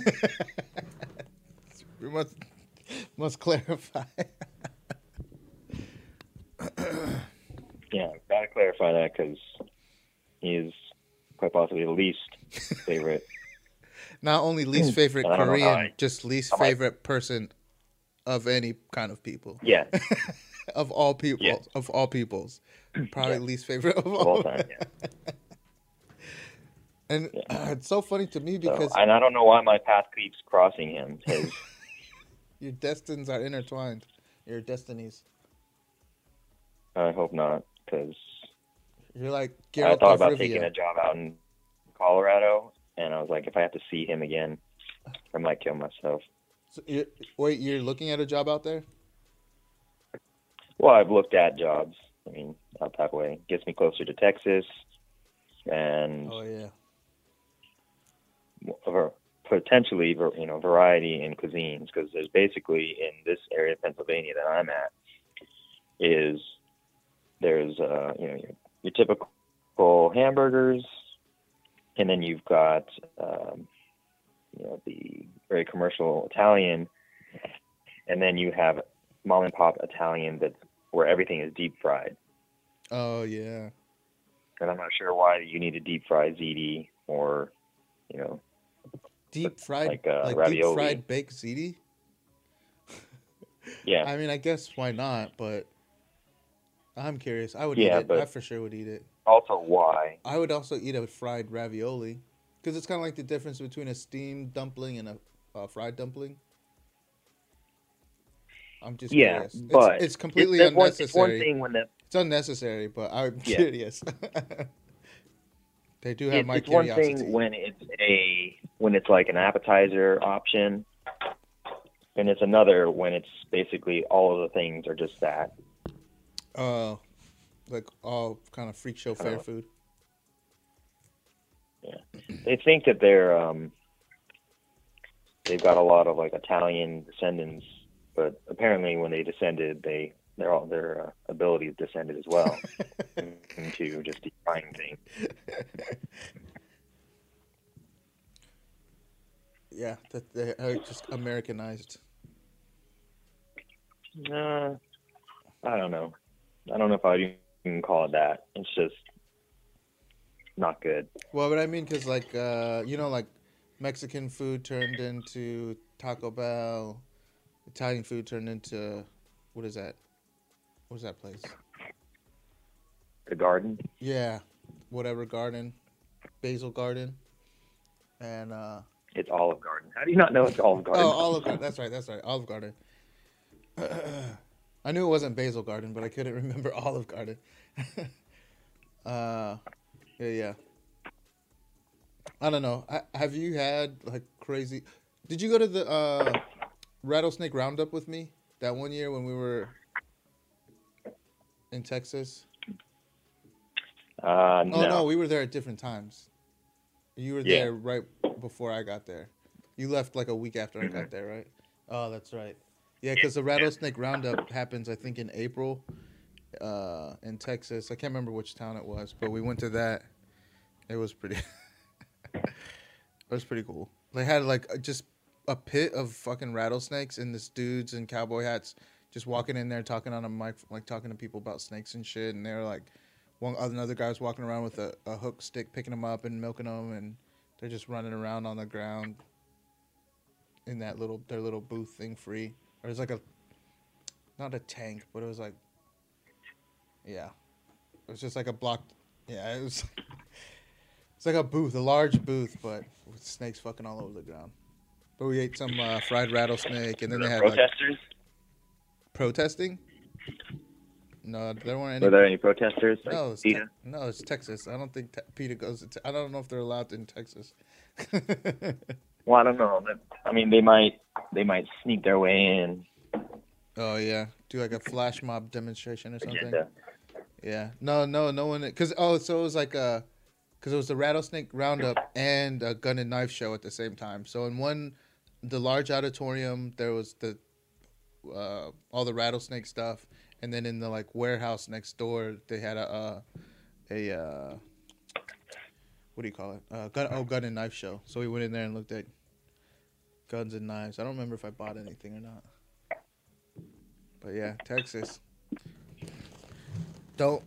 S1: we must must clarify.
S3: Yeah, gotta clarify that because he's quite possibly the least favorite.
S1: Not only least favorite
S3: know how
S1: Korean,
S3: I-
S1: just least
S3: how I-
S1: favorite person of any kind of people.
S3: Yeah,
S1: Of all people,
S3: Yeah.
S1: of all peoples, probably
S3: Yeah.
S1: least favorite of
S3: of
S1: all.
S3: all time. Yeah.
S1: And uh, it's so funny to me
S3: So,
S1: because
S3: and I don't know why my path keeps crossing him. His,
S1: your destines are intertwined. Your destinies.
S3: I hope not, because
S1: You're like
S3: I thought about taking a job out in Colorado, and I was like, if I have to see him again, I might kill myself.
S1: So you're, wait, you're looking at a job out there?
S3: Well, I've looked at jobs. I mean, out that way gets me closer to Texas, and
S1: Oh yeah.
S3: Potentially, you know, variety in cuisines because there's basically in this area of Pennsylvania that I'm at is there's uh, you know your, your typical hamburgers, and then you've got um, you know the very commercial Italian, and then you have mom and pop Italian that's where everything is deep fried.
S1: Oh yeah.
S3: And I'm not sure why you need a deep fried ziti or you know
S1: Deep fried,
S3: like, uh,
S1: deep
S3: ravioli.
S1: fried baked ziti.
S3: yeah
S1: I mean, I guess why not? But I'm curious. I would
S3: Yeah,
S1: eat it. I for sure would eat it.
S3: also why
S1: I would also eat a fried ravioli because it's kind of like the difference between a steamed dumpling and a, fried dumpling. I'm just
S3: yeah
S1: curious. It's-
S3: but
S1: it's, completely
S3: it's, one,
S1: unnecessary.
S3: it's one thing when the
S1: It's unnecessary, but I'm
S3: Yeah.
S1: curious. they do have my
S3: it's one thing when it's a when it's like an appetizer option and it's another when it's basically all of the things are just that
S1: uh, like all kind of freak show fair
S3: know.
S1: food.
S3: Yeah, they think that they're um they've got a lot of like italian descendants but apparently when they descended they their all their uh, abilities descended as well into just deep frying things
S1: yeah, that they are just Americanized.
S3: Uh, I don't know. I don't know if I'd even call it that. It's just not good.
S1: Well, but I mean, cause like uh, you know, like Mexican food turned into Taco Bell, Italian food turned into what is that? What is that place?
S3: The garden.
S1: Yeah, whatever garden, Basil Garden, and uh,
S3: It's Olive Garden. How do you not know it's Olive Garden?
S1: oh, Olive Garden. That's right. That's right. Olive Garden. I knew it wasn't Basil Garden, but I couldn't remember Olive Garden. uh, yeah, yeah. I don't know. I, have you had like crazy? Did you go to the uh, rattlesnake roundup with me that one year when we were in Texas?
S3: Uh, no.
S1: Oh no, we were there at different times. You were
S3: Yeah.
S1: there right before I got there. You left like a week after I
S3: Mm-hmm.
S1: got there, right? Oh, that's right. Yeah, because the rattlesnake roundup happens, I think, in April, uh, in Texas. I can't remember which town it was, but we went to that. It was pretty. it was pretty cool. They had like just a pit of fucking rattlesnakes, and this dudes in cowboy hats just walking in there talking on a mic, like talking to people about snakes and shit. And they're like, one another guy was walking around with a, a hook stick, picking them up and milking them, and they're just running around on the ground in that little their little booth thing free. Or it was like a not a tank, but it was like yeah. It was just like a block. yeah, it was it's like a booth, a large booth, but with snakes fucking all over the ground. But we ate some uh, fried rattlesnake and then they had like
S3: protesters?
S1: Protesting. No, there weren't any
S3: Were there any protesters? Like
S1: no, it's
S3: PETA?
S1: te- no, it's Texas. I don't think te- PETA goes. To te- I don't know if they're allowed in Texas.
S3: Well, I don't know. I mean, they might they might sneak their way in.
S1: oh yeah, do like a flash mob demonstration or something.
S3: Agenda.
S1: Yeah, no, no, no one. Cause oh, so it was like a, cause it was the rattlesnake roundup and a gun and knife show at the same time. So in one, the large auditorium, there was the, uh, all the rattlesnake stuff, and then in the like warehouse next door, they had a, uh, a, uh, what do you call it? Uh, gun, oh, gun and knife show. So we went in there and looked at guns and knives. I don't remember if I bought anything or not. But yeah, Texas. Don't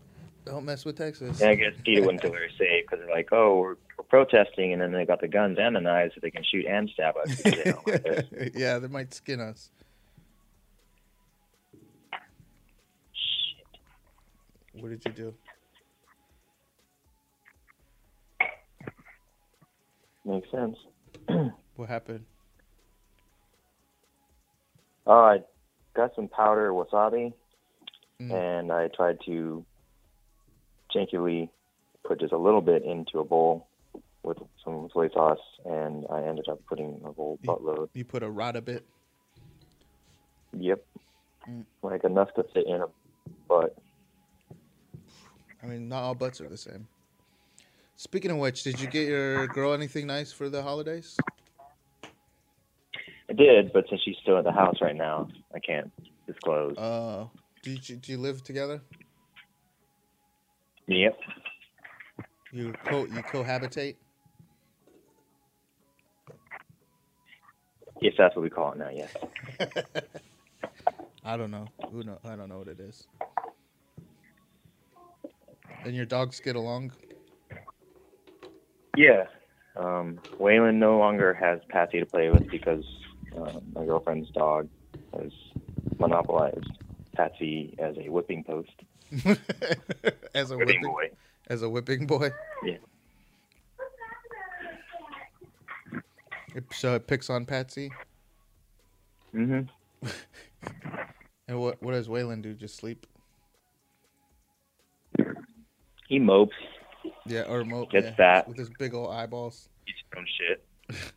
S1: don't mess with Texas.
S3: And I guess PETA wouldn't feel very safe because they're like, oh, we're, we're protesting, and then they got the guns and the knives so they can shoot and stab us. like us.
S1: yeah, they might skin us. What did you do?
S3: Makes sense.
S1: What happened?
S3: Oh, I got some powder wasabi,
S1: Mm.
S3: and I tried to jankily put just a little bit into a bowl with some soy sauce, and I ended up putting a whole
S1: You-
S3: buttload.
S1: You put a rot a bit.
S3: Yep.
S1: Mm.
S3: Like enough to fit in a butt.
S1: I mean, not all butts are the same. Speaking of which, did you get your girl anything nice for the holidays?
S3: I did, but since she's still at the house right now, I can't disclose.
S1: Uh, do you, do you live together?
S3: yep.
S1: You co you cohabitate?
S3: Yes, that's what we call it now. Yes.
S1: I don't know. Who know? I don't know what it is. And your dogs get along?
S3: Yeah. Um, Waylon no longer has Patsy to play with because uh, my girlfriend's dog has monopolized Patsy as a whipping post.
S1: as a
S3: Whipping
S1: whipping
S3: boy.
S1: as a whipping boy.
S3: Yeah.
S1: It, so it picks on Patsy.
S3: Mm-hmm.
S1: And what what does Waylon do? Just sleep?
S3: He mopes.
S1: Yeah, or mo-
S3: Gets
S1: yeah,
S3: fat.
S1: with his big old eyeballs.
S3: Eats his own shit.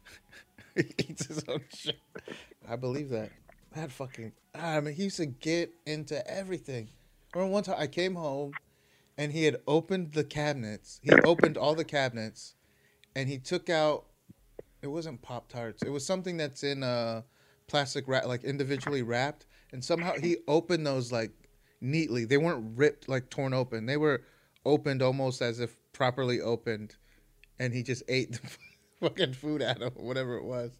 S1: he eats his own shit. I believe that. That fucking. Ah, I mean, he used to get into everything. Remember one time I came home, and he had opened the cabinets. He opened all the cabinets, and he took out. It wasn't Pop Tarts. It was something that's in a plastic wrap, like individually wrapped, and somehow he opened those like neatly. They weren't ripped like torn open. They were opened almost as if properly opened, and he just ate the fucking food out of whatever it was.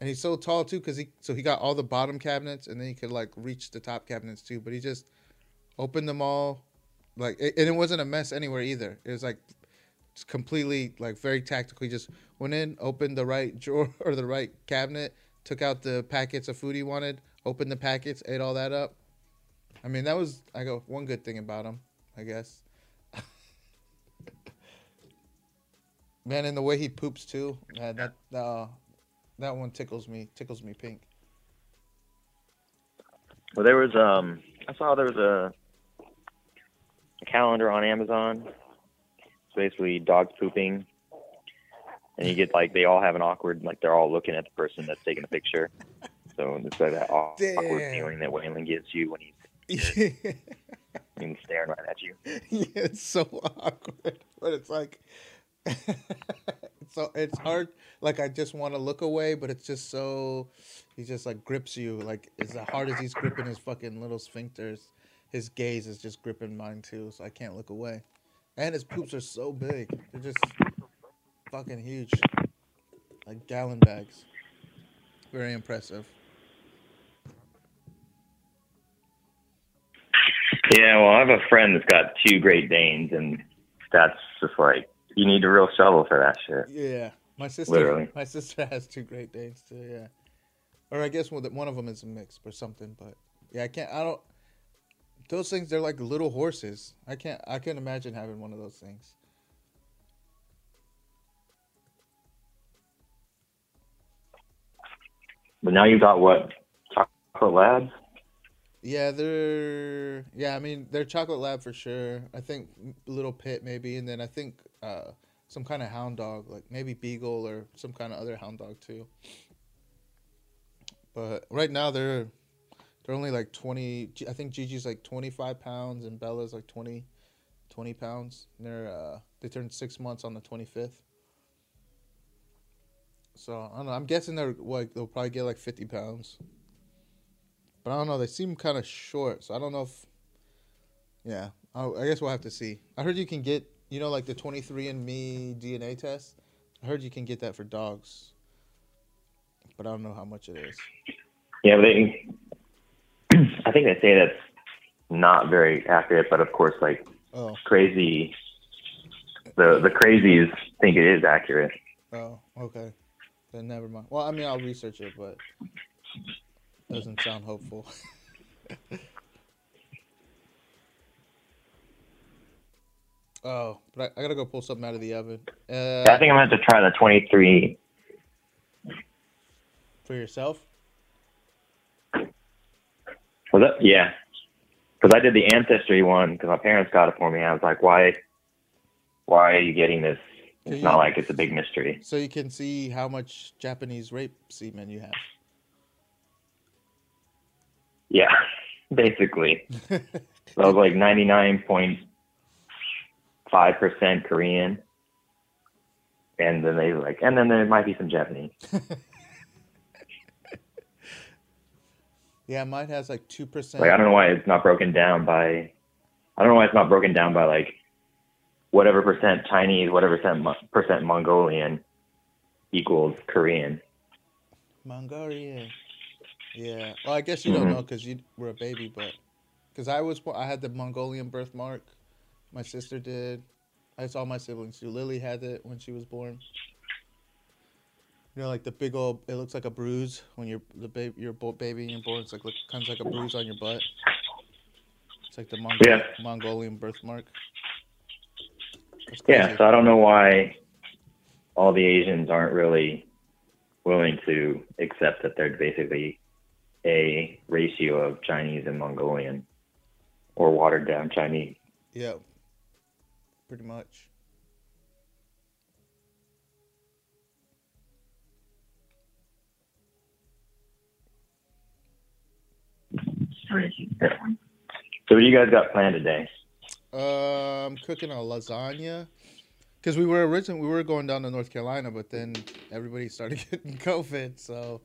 S1: And he's so tall too, cause he so he got all the bottom cabinets, and then he could like reach the top cabinets too. But he just opened them all, like, it, and it wasn't a mess anywhere either. It was like completely like very tactical. He just went in, opened the right drawer or the right cabinet, took out the packets of food he wanted, opened the packets, ate all that up. I mean, that was I go one good thing about him, I guess. Man, and the way he poops too, man, that uh, that one tickles me, tickles me pink.
S3: Well, there was um, I saw there was a, a calendar on Amazon. It's basically dogs pooping, and you get like they all have an awkward like they're all looking at the person that's taking the picture. So it's like that awkward
S1: Damn.
S3: feeling that Waylon gives you when he's
S1: yeah,
S3: he's staring right at you.
S1: Yeah, it's so awkward, but it's like so it's hard. Like I just want to look away, but it's just so he just like grips you. Like as hard as he's gripping his fucking little sphincters, his gaze is just gripping mine too. So I can't look away. And his poops are so big. They're just fucking huge, like gallon bags. Very impressive.
S3: Yeah, well, I have a friend that's got two Great Danes, and that's just like you need a real shovel for that shit.
S1: Yeah, my sister.
S3: Literally.
S1: My sister has two Great Danes too. Yeah, or I guess one of- them is a mix or something. But yeah, I can't. I don't. Those things, they're like little horses. I can't. I can't imagine having one of those things.
S3: But now you got what? Chocolate Labs?
S1: Yeah, they're. Yeah, I mean they're chocolate lab for sure. I think little pit maybe, and then I think uh, some kind of hound dog, like maybe beagle or some kind of other hound dog too. But right now they're they're only like twenty. I think Gigi's like twenty five pounds and Bella's like 20, 20 pounds. And they're uh, they turned six months on the twenty fifth. So I don't know. I'm guessing they're like they'll probably get like fifty pounds. But I don't know. They seem kind of short, so I don't know if. Yeah, I, I guess we'll have to see. I heard you can get, you know, like the 23andMe DNA test. I heard you can get that for dogs, but I don't know how much it is.
S3: Yeah, but they. I think they say that's not very accurate, but of course, like
S1: Oh,
S3: crazy, the the crazies think it is accurate.
S1: oh, okay. Then never mind. Well, I mean, I'll research it, but doesn't sound hopeful. oh, but I, I gotta go pull something out of the oven. Uh,
S3: Yeah, I think I'm gonna have to try the 23.
S1: for yourself.
S3: Was that? Yeah, because I did the ancestry one because my parents got it for me. I was like, why? Why are you getting this? It's not like it's a big mystery.
S1: So you can see how much Japanese rape semen you have.
S3: Yeah, basically. So I was like 99.5% Korean. And then they were like, and then there might be some Japanese.
S1: yeah, mine has like two percent.
S3: Like, I don't know why it's not broken down by, I don't know why it's not broken down by like whatever percent Chinese, whatever percent, percent Mongolian equals Korean.
S1: Mongolian. Yeah. Well, I guess you don't
S3: Mhm.
S1: know because you were a baby, but because I was, I had the Mongolian birthmark. My sister did. I saw my siblings do. Lily had it when she was born. You know, like the big old. It looks like a bruise when you're the baby. You're baby and you're born. It's like look, kind of like a bruise on your butt. It's like the Mongol-
S3: Yeah.
S1: Mongolian birthmark.
S3: Yeah, so I don't know why all the Asians aren't really willing to accept that they're basically a ratio of Chinese and Mongolian or watered down Chinese.
S1: Yeah. Pretty much.
S3: So what do you guys got planned today?
S1: Um, cooking a lasagna. Because we were originally we were going down to North Carolina, but then everybody started getting COVID, so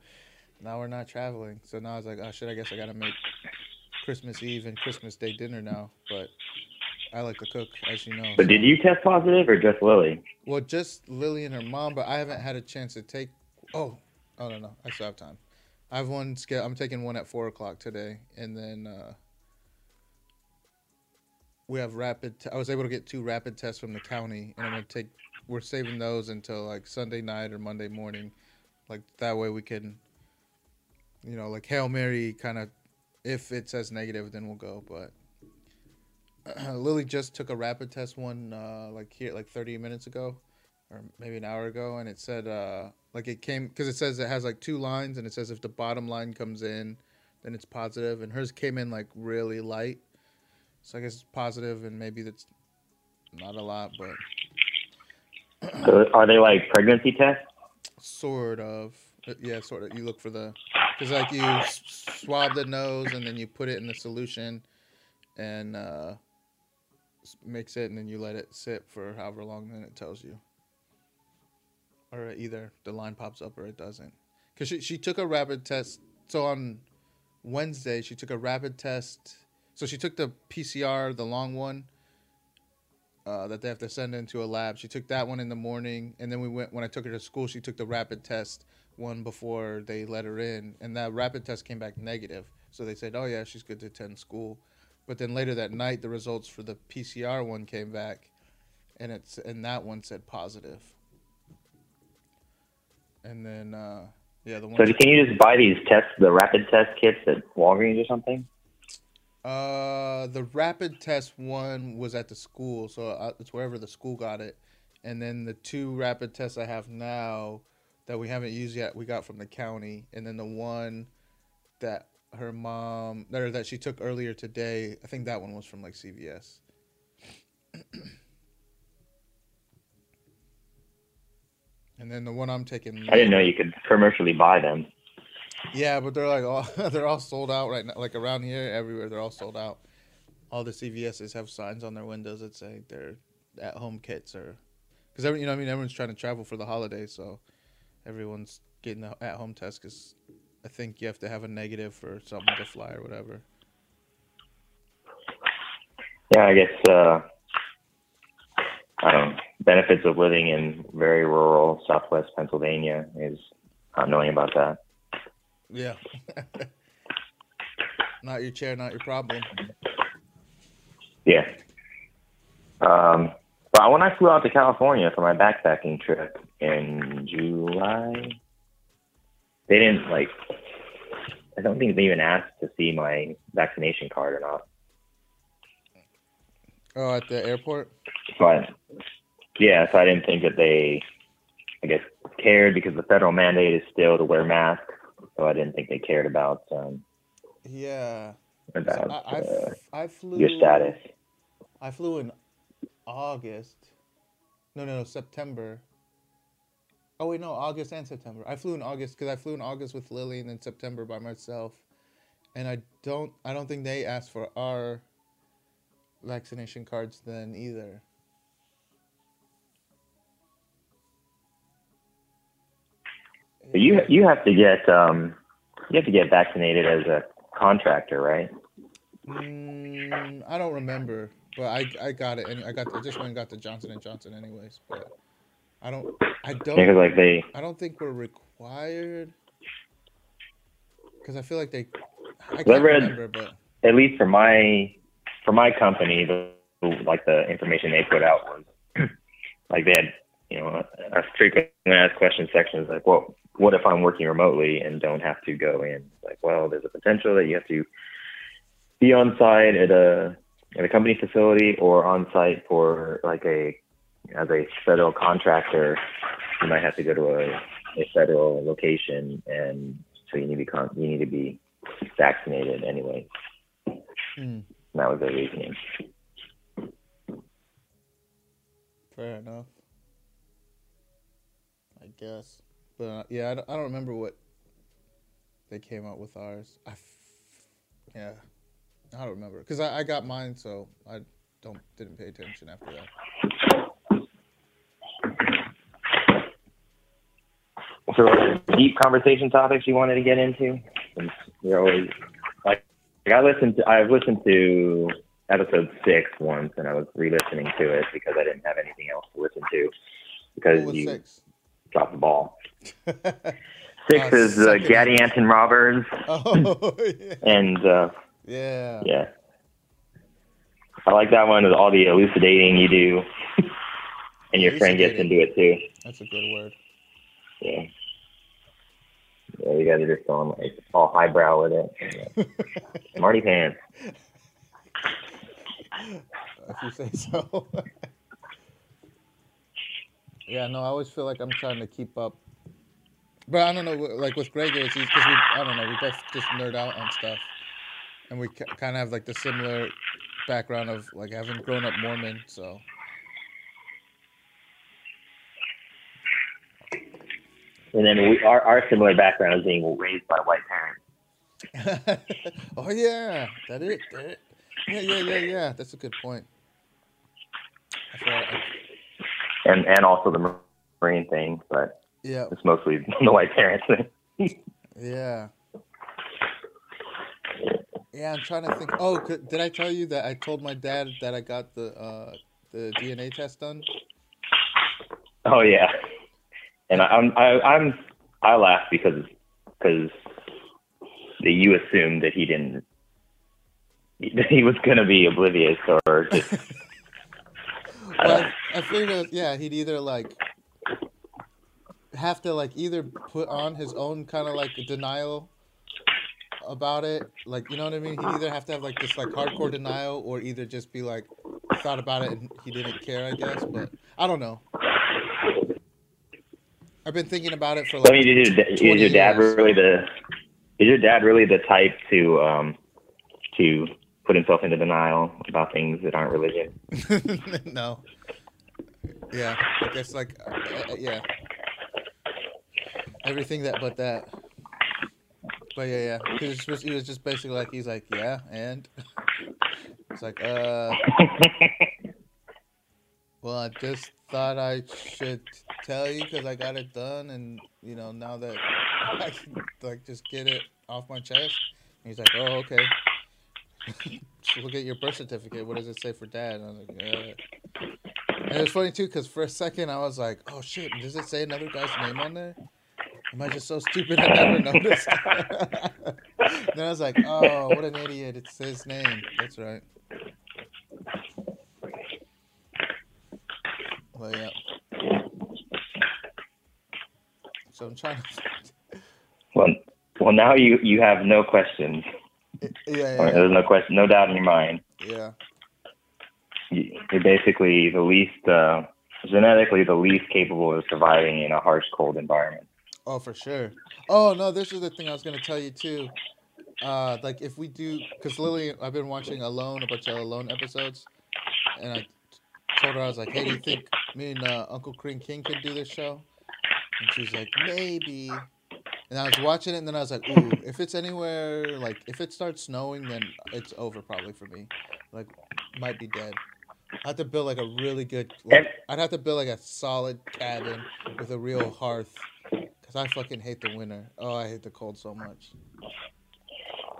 S1: now we're not traveling. So now I was like, oh shit, I guess I gotta make Christmas Eve and Christmas Day dinner now. But I like to cook, as you know.
S3: But did you test positive or just Lily?
S1: Well, just Lily and her mom, but I haven't had a chance to take. Oh, oh no, no, I still have time. I have one. I'm taking one at four o'clock today, and then uh, we have rapid. T- I was able to get two rapid tests from the county, and I'm gonna take. We're saving those until like Sunday night or Monday morning, like that way we can, you know, like hail mary kind of. If it says negative, then we'll go. But Lily just took a rapid test one uh, like here like 30 minutes ago or maybe an hour ago and it said uh, like it came because it says it has like two lines and it says if the bottom line comes in then it's positive and hers came in like really light so i guess it's positive and maybe that's not a lot but
S3: So are they like pregnancy tests?
S1: sort of Uh, yeah sort of you look for the because like you swab the nose and then you put it in the solution and uh mix it and then you let it sit for however long then it tells you or either the line pops up or it doesn't. Cause she she took a rapid test. So on Wednesday she took a rapid test. So she took the PCR, the long one. Uh, that they have to send into a lab. She took that one in the morning, and then we went when I took her to school. She took the rapid test one before they let her in, and that rapid test came back negative. So they said, "Oh yeah, she's good to attend school." But then later that night, the results for the PCR one came back, and it's and that one said positive. And then uh, yeah, the one.
S3: So can you just buy these tests, the rapid test kits at Walgreens or something?
S1: Uh, the rapid test one was at the school, so uh, it's wherever the school got it. And then the two rapid tests I have now that we haven't used yet, we got from the county. And then the one that her mom, or that she took earlier today, I think that one was from like CVS. and then the one I'm taking.
S3: I didn't know you could commercially buy them.
S1: Yeah, but they're like all they're all sold out right now. Like around here, everywhere they're all sold out. All the CVSs have signs on their windows that say they're at home kits or because you know I mean everyone's trying to travel for the holidays, so everyone's getting the at home test because I think you have to have a negative for something to fly or whatever.
S3: Yeah, I guess uh, I. Benefits of living in very rural Southwest Pennsylvania is not knowing about that.
S1: Yeah. not your chair, not your problem.
S3: Yeah. Um, but when I flew out to California for my backpacking trip in July, they didn't like. I don't think they even asked to see my vaccination card or not.
S1: Oh, at the airport.
S3: But yeah, so I didn't think that they, I guess, cared because the federal mandate is still to wear masks. So I didn't think they cared about um,
S1: Yeah. So
S3: about
S1: I, I,
S3: uh,
S1: f- I flew.
S3: your status.
S1: I flew in August. No, no, no, September. Oh wait, no, August and September. I flew in August because I flew in August with Lily, and then September by myself. And I don't, I don't think they asked for our vaccination cards then either.
S3: You you have to get um, you have to get vaccinated as a contractor, right?
S1: Mm, I don't remember, but I I got it. Any, I got I just went and got the Johnson and Johnson anyways. But I don't I don't
S3: Because like they
S1: I don't think we're required. Because I feel like they. I can't
S3: read-
S1: remember, but
S3: at least for my for my company, the like the information they put out was like they had you know a, a frequently asked question section is like, well, what if I'm working remotely and don't have to go in? Like, well, there's a potential that you have to be on site at a at a company facility or on site for like a as a federal contractor, you might have to go to a, a federal location, and so you need to be con- you need to be vaccinated anyway. And that was their reasoning.
S1: fair enough. I guess, but uh, yeah, I don't, I don't remember what they came out with ours. I, f- yeah, I don't remember because I, I got mine, so I don't didn't pay attention after that.
S3: So, deep conversation topics you wanted to get into? You're always like, like I listened to. I've listened to episode six once, and I was re-listening to it because I didn't have anything else to listen to because
S1: What was
S3: you
S1: six?
S3: dropped the ball. Six
S1: Uh,
S3: is uh. Gaddy Anton Roberts,
S1: oh yeah,
S3: and uh,
S1: yeah.
S3: yeah, I like that one. With all the elucidating you do, and your friend gets into it too.
S1: That's a good word.
S3: Yeah. Yeah, you guys are just going like all highbrow with it. Smarty pants.
S1: if you say so. yeah, no, I always feel like I'm trying to keep up. But I don't know, like with Greg, it's because we, I don't know, we both just nerd out on stuff. And we kind of have like the similar background of like having grown up Mormon, so.
S3: And then we, our our similar background is being raised by white parents.
S1: oh, yeah, that is, that is. Yeah, yeah, yeah, yeah, that's a good point. I
S3: And and also the marine thing, but
S1: Yeah,
S3: It's mostly the white parents.
S1: yeah. Yeah, I'm trying to think. Oh, could, did I tell you that I told my dad that I got the uh, the DNA test done?
S3: oh yeah, and I, I'm I, I'm I laugh because because that you assumed that he didn't that he was gonna be oblivious or just
S1: Well, I, I figured, yeah, he'd either like have to like either put on his own kind of like denial about it, like you know what I mean. He'd either have to have like this like hardcore denial, or either just be like thought about it and he didn't care, I guess. But I don't know. I've been thinking about it for
S3: I
S1: like
S3: mean, is your, is your dad
S1: years.
S3: really the is your dad really the type to um to put himself into denial about things that aren't religion?
S1: no. Yeah, I guess like uh, uh, yeah. Everything that but that. But yeah, yeah. He was, he was just basically like he's like yeah, and it's like uh, well, I just thought I should tell you because I got it done, and you know now that I can like just get it off my chest. And he's like, oh okay. Look at your birth certificate. What does it say for dad? And I was like, yeah. And it was funny too, because for a second I was like, "Oh shit, does it say another guy's name on there? Am I just so stupid I never noticed?" then I was like, "Oh, what an idiot! It's his name. That's right." Well, yeah. So I'm trying to.
S3: well, well, now you you have no questions.
S1: Yeah,
S3: Or
S1: yeah,
S3: There's no question, no doubt in your mind.
S1: yeah.
S3: You- You're basically the least uh, genetically the least capable of surviving in a harsh, cold environment.
S1: Oh, for sure. Oh no, this is the thing I was gonna tell you too. Uh, like if we do, because Lily, I've been watching Alone, a bunch of Alone episodes, and I told her I was like, "Hey, do you think me and uh, Uncle Cream King could do this show?" And she's like, "Maybe." And I was watching it, and then I was like, "Ooh, if it's anywhere like if it starts snowing, then it's over probably for me. Like, might be dead." I have to build like a really good. Like, I'd have to build like a solid cabin with a real hearth, cause I fucking hate the winter. Oh, I hate the cold so much.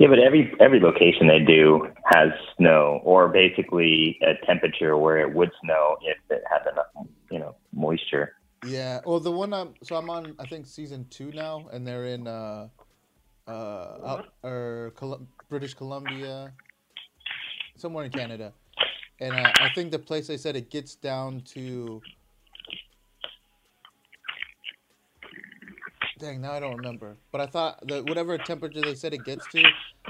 S3: Yeah, but every every location they do has snow, or basically a temperature where it would snow if it had enough, you know, moisture.
S1: Yeah. Well, the one I'm so I'm on I think season two now, and they're in uh uh out, or Col- British Columbia, somewhere in Canada, and uh, I think the place they said it gets down to. Dang, now I don't remember. But I thought that whatever temperature they said it gets to,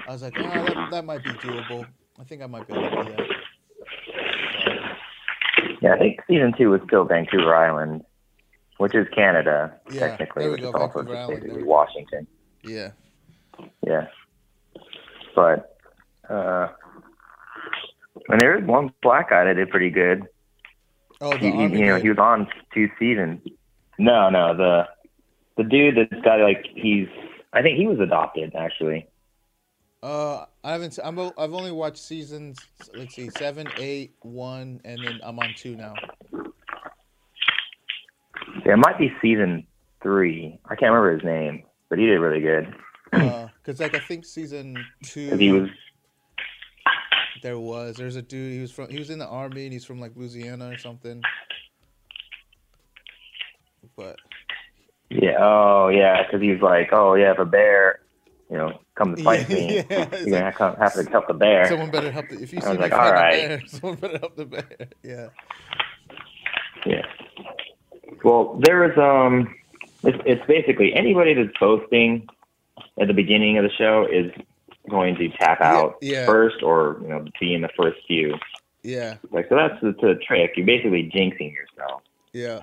S1: I was like, oh, that, that might be doable. I think I might be able to do that.
S3: Yeah, I think season two was still Vancouver Island, which is Canada
S1: Yeah,
S3: technically, which
S1: go,
S3: is also basically
S1: there we go.
S3: Washington.
S1: Yeah.
S3: Yeah, but uh, and there is one black guy that did pretty good.
S1: Oh, the
S3: He, he- you know, he was on two seasons. No, no, the the dude that's got like he's. I think he was adopted actually.
S1: Uh, I haven't. I'm. I've only watched seasons. Let's see, seven, eight, one, and then I'm on two now.
S3: Yeah, it might be season three. I can't remember his name, but he did really good.
S1: Uh, cause like I think season two,
S3: he was
S1: There was. There's a dude. He was from. He was in the army, and he's from like Louisiana or something. But
S3: yeah. Oh yeah, because he's like, oh yeah, if a bear, you know, comes to fight
S1: yeah,
S3: me,
S1: yeah,
S3: you're gonna
S1: like,
S3: have, have to help the bear.
S1: someone better help. The, if you
S3: I
S1: see me
S3: like, all
S1: a bear, someone better help the bear. Yeah.
S3: Yeah. Well, there is um, it's it's basically anybody that's posting at the beginning of the show is going to tap
S1: Yeah,
S3: out
S1: yeah.
S3: first, or you know, be in the first few.
S1: Yeah.
S3: Like so, that's the, the trick. You're basically jinxing yourself.
S1: Yeah.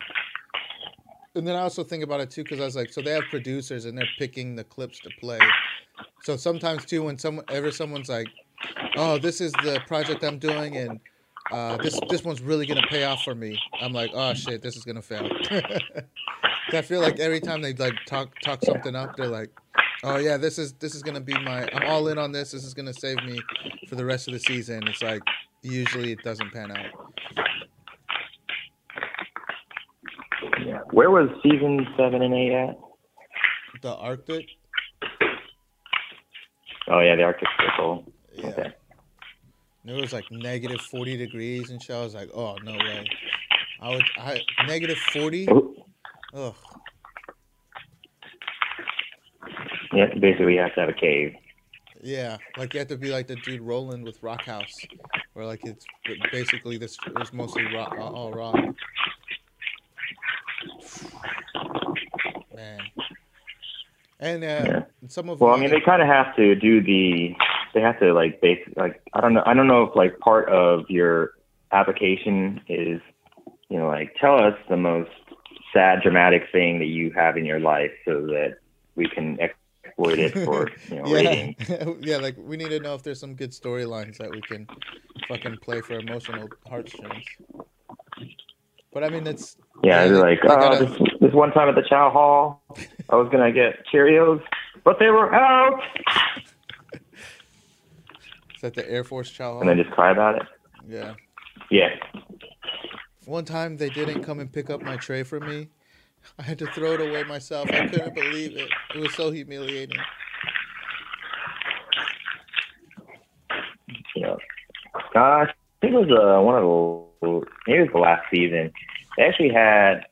S1: And then I also think about it too, because I was like, so they have producers and they're picking the clips to play. So sometimes too, when someone ever someone's like, "Oh, this is the project I'm doing, and uh, this this one's really gonna pay off for me," I'm like, "Oh shit, this is gonna fail." I feel like every time they like talk talk something up, they're like, "Oh yeah, this is this is gonna be my I'm all in on this. This is gonna save me for the rest of the season." It's like usually it doesn't pan out.
S3: Yeah. where was season seven and eight at?
S1: The Arctic.
S3: Oh yeah, the Arctic Circle.
S1: Yeah.
S3: Okay.
S1: And It was like negative forty degrees and shit. I was like, oh no way. I would I negative forty. Ugh.
S3: Yeah, basically you have to have a cave.
S1: Yeah, like you have to be like the dude Roland with Rock House, where like it's basically this it was mostly rock, all rock. Man, and uh,
S3: Yeah.
S1: some of
S3: Well, I mean, they kind of have to do the. They have to like base like I don't know. I don't know if like part of your application is, you know, like tell us the most sad, dramatic thing that you have in your life, so that we can exploit it for you know
S1: yeah,
S3: rating.
S1: yeah, like we need to know if there's some good storylines that we can fucking play for emotional heartstrings. But I mean, it's
S3: Yeah, they're like, oh,
S1: gotta-
S3: this, this one time at the Chow Hall, I was gonna get Cheerios, but they were out,
S1: Is that the Air Force Chow Hall?
S3: and then just cry about it.
S1: Yeah.
S3: Yeah,
S1: One time they didn't come and pick up my tray for me. I had to throw it away myself. I couldn't believe it. It was so humiliating.
S3: yeah. Uh, I think it was uh, one of the maybe it was the last season. They actually had.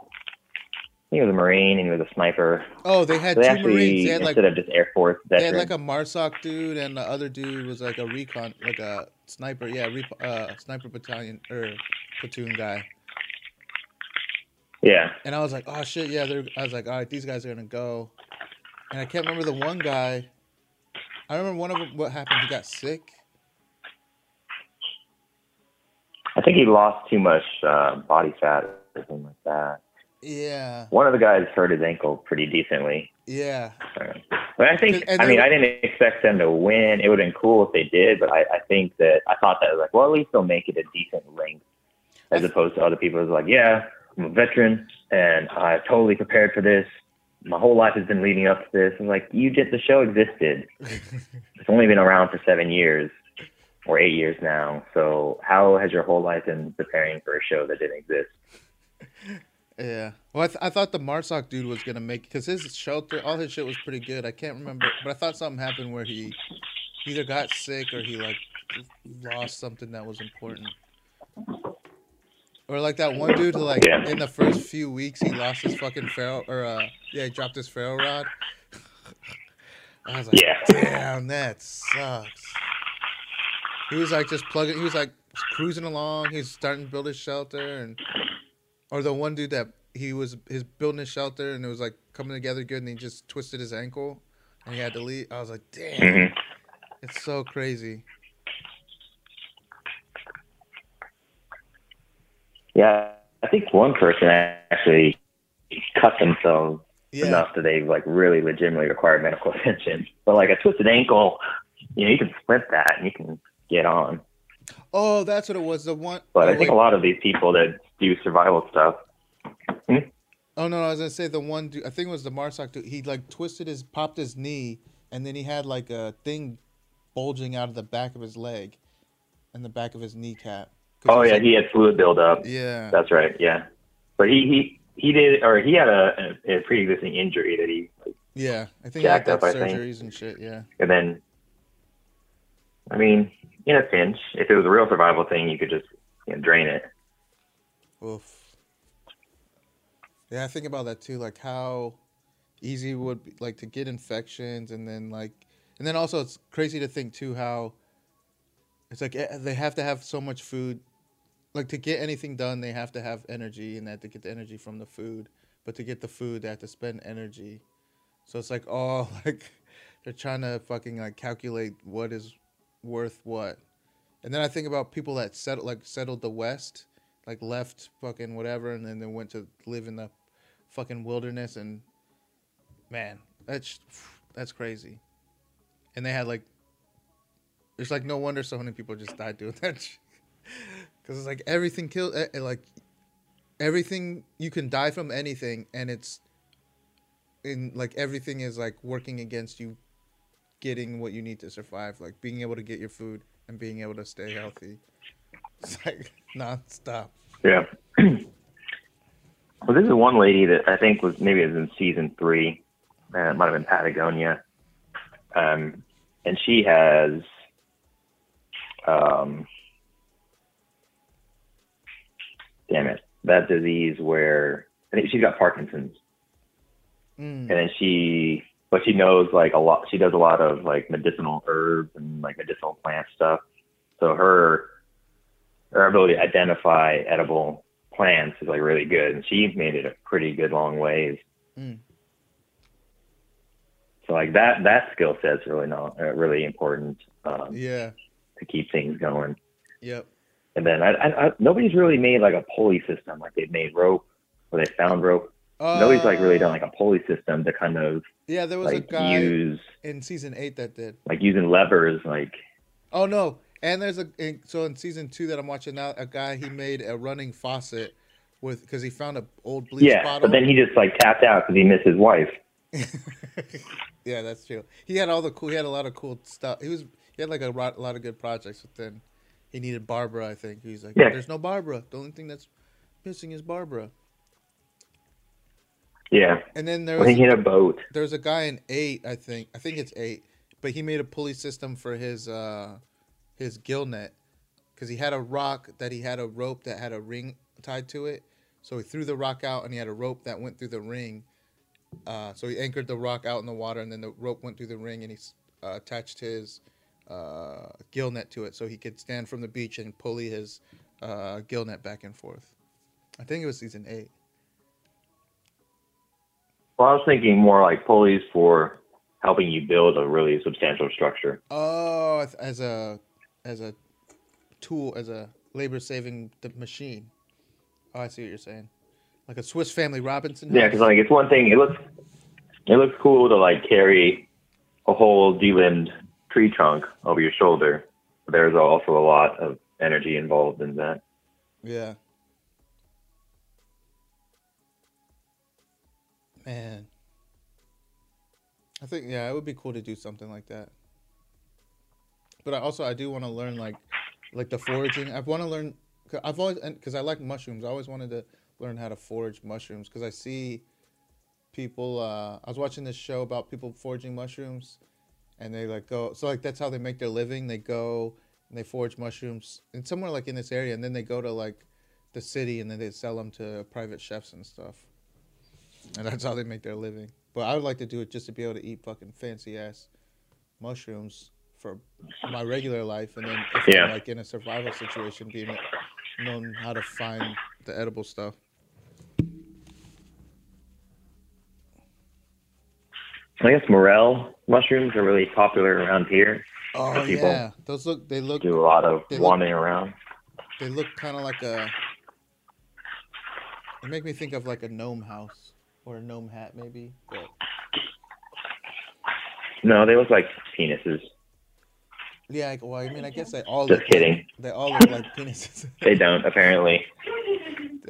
S3: I think it was a Marine and he was a sniper.
S1: Oh, they had
S3: They
S1: two
S3: actually
S1: Marines. They had like
S3: instead of just Air Force
S1: they had like a Marsoc dude, and the other dude was like a recon, like a sniper. Yeah, uh, sniper battalion or platoon guy.
S3: yeah,
S1: And I was like, oh shit, yeah. They're, I was like, all right, these guys are gonna go. And I can't remember the one guy. I remember one of them. What happened? He got sick.
S3: I think he lost too much uh, body fat or something like that.
S1: Yeah,
S3: One of the guys hurt his ankle pretty decently.
S1: yeah.
S3: Uh, But I think,
S1: And
S3: I mean,
S1: were-
S3: I didn't expect them to win. It would have been cool if they did, but I, I think that I thought that like, well, at least they'll make it a decent length, as opposed to other people who's like, yeah, I'm a veteran and I totally prepared for this. My whole life has been leading up to this. I'm like, you did. The show existed. It's only been around for seven years or eight years now. So how has your whole life been preparing for a show that didn't exist?
S1: Yeah. Well, I, th- I thought the Marsoc dude was gonna make because his shelter, all his shit was pretty good. I can't remember, but I thought something happened where he either got sick or he like lost something that was important. Or like that one dude who like
S3: Yeah.
S1: in the first few weeks he lost his fucking ferro or uh yeah he dropped his ferro rod. I was like,
S3: Yeah.
S1: damn, that sucks. He was like just plugging. He was like cruising along. He's starting to build his shelter, and or the one dude that he was his building his shelter, and it was like coming together good, and he just twisted his ankle, and he had to leave. I was like, damn,
S3: hmm
S1: it's so crazy.
S3: Yeah, I think one person actually cut themselves
S1: Yeah,
S3: enough that they like really legitimately required medical attention. But like a twisted ankle, you know, you can sprint that and you can get on.
S1: Oh, that's what it was. The one
S3: But
S1: oh,
S3: I think
S1: wait.
S3: a lot of these people that do survival stuff, hmm?
S1: Oh no, no, I was gonna say the one dude. I think it was the Marsoc dude. He like twisted his, popped his knee, and then he had like a thing bulging out of the back of his leg, and the back of his kneecap.
S3: oh yeah,
S1: like-
S3: he had fluid buildup.
S1: yeah.
S3: That's right, yeah. But he he he did, or he had a, a, a pre-existing injury that he,
S1: Yeah, I think he had
S3: Jacked up, I think.
S1: surgeries and shit. Yeah.
S3: and then, I mean, in a pinch, if it was a real survival thing, you could just you know, drain it.
S1: Oof. Yeah, I think about that too. Like how easy would be like to get infections, and then like, and then also it's crazy to think too how it's like eh, they have to have so much food. Like to get anything done, they have to have energy, and they have to get the energy from the food. But to get the food, they have to spend energy. So it's like all like they're trying to fucking like calculate what is worth what. And then I think about people that settled like settled the West, like left fucking whatever, and then they went to live in the fucking wilderness. And man, that's that's crazy. And they had like, it's like no wonder so many people just died doing that. Because it's like everything killed, eh, eh, like everything you can die from anything, and it's in like everything is like working against you getting what you need to survive, like being able to get your food and being able to stay healthy. It's like nonstop.
S3: Yeah. Well, this is one lady that I think was maybe it was in season three. Uh, it might have been Patagonia. Um, and she has um, damn it, that disease where I think she's got Parkinson's,
S1: Mm.
S3: and then she, but she knows like a lot. She does a lot of like medicinal herbs and like medicinal plant stuff. So her her ability to identify edible plants is like really good, and she made it a pretty good long ways.
S1: Mm.
S3: So like that that skill set's really not uh, really important um,
S1: Yeah.
S3: to keep things going.
S1: Yep.
S3: And then I, I, I, nobody's really made like a pulley system. Like they've made rope or they found rope. Nobody's like really done
S1: Uh,
S3: like a pulley system to kind of
S1: Yeah, there was a guy
S3: use
S1: in season eight that did.
S3: like using levers. Like
S1: Oh no! And there's a in, so in season two that I'm watching now, a guy he made a running faucet with because he found an old bleach
S3: yeah,
S1: bottle.
S3: but then he just like tapped out because he missed his wife.
S1: yeah, that's true. He had all the cool. He had a lot of cool stuff. He was he had like a lot, a lot of good projects, but then he needed Barbara. I think he's like,
S3: Yeah.
S1: there's no Barbara. The only thing that's missing is Barbara.
S3: Yeah,
S1: And then there was
S3: he had a boat.
S1: there's a guy in eight. I think I think it's eight, but he made a pulley system for his uh his gill net because he had a rock that he had a rope that had a ring tied to it. So he threw the rock out and he had a rope that went through the ring. Uh, so he anchored the rock out in the water and then the rope went through the ring and he uh, attached his uh, gill net to it so he could stand from the beach and pulley his uh, gill net back and forth. I think it was season eight.
S3: Well, I was thinking more like pulleys for helping you build a really substantial structure.
S1: Oh, as- a as a tool, as a labor saving machine. Oh, I see what you're saying. Like a Swiss Family Robinson.
S3: Yeah, because like it's one thing. It looks it looks cool to like carry a whole delimbed tree trunk over your shoulder. There's also a lot of energy involved in that.
S1: Yeah. Man. I think yeah, it would be cool to do something like that. But I also I do want to learn like like the foraging. I want to learn I've always cuz I like mushrooms. I always wanted to learn how to forage mushrooms cuz I see people uh I was watching this show about people foraging mushrooms and they like go so like that's how they make their living. They go and they forage mushrooms and somewhere like in this area and then they go to like the city and then they sell them to private chefs and stuff and that's how they make their living but i would like to do it just to be able to eat fucking fancy ass mushrooms for my regular life and then if
S3: Yeah.
S1: i'm like in a survival situation being known how to find the edible stuff
S3: I guess morel mushrooms are really popular around here.
S1: oh
S3: people
S1: yeah those look they look
S3: Do a lot of
S1: They look-
S3: wandering around.
S1: they look kind of like a they make me think of like a gnome house or a gnome hat maybe but
S3: No, they look like penises.
S1: yeah I- well i mean i guess they all
S3: Just
S1: look
S3: kidding.
S1: they all look like penises
S3: They don't apparently.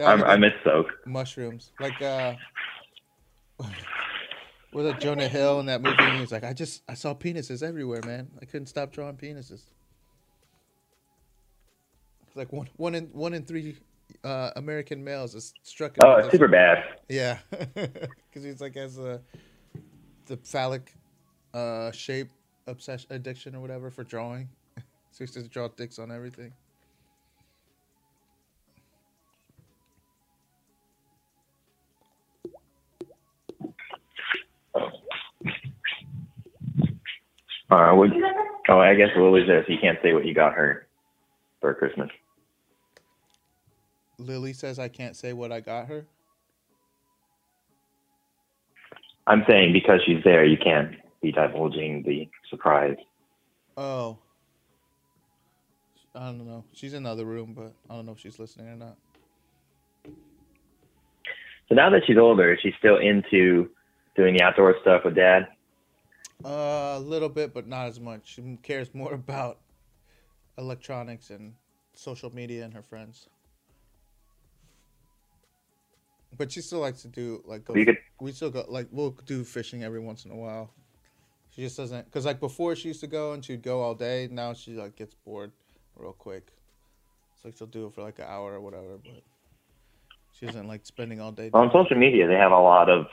S3: I'm, I
S1: like
S3: misspoke.
S1: mushrooms like uh was it jonah hill in that movie and he's like i just i saw penises everywhere man i couldn't stop drawing penises it's like one one in one in three uh american males is struck
S3: Oh, it's Superbad.
S1: yeah because he's like has a the phallic uh shape obsession addiction or whatever for drawing so he just draw dicks on everything
S3: Uh, oh, I guess Lily's there, so you can't say what you got her for Christmas.
S1: Lily says i can't say what i got her
S3: I'm saying because she's there, you can't be divulging the surprise.
S1: Oh. I don't know. She's in the other room, but I don't know if she's listening or not.
S3: So now that she's older, is she still into doing the outdoor stuff with Dad?
S1: Uh, a little bit, but not as much. She cares more about electronics and social media and her friends. But she still likes to do like go.
S3: Could,
S1: we still go like we'll do fishing every once in a while. She just doesn't because like before she used to go and she'd go all day. Now she like gets bored real quick. So like she'll do it for like an hour or whatever. But She isn't like spending all day.
S3: On social media, they have a lot of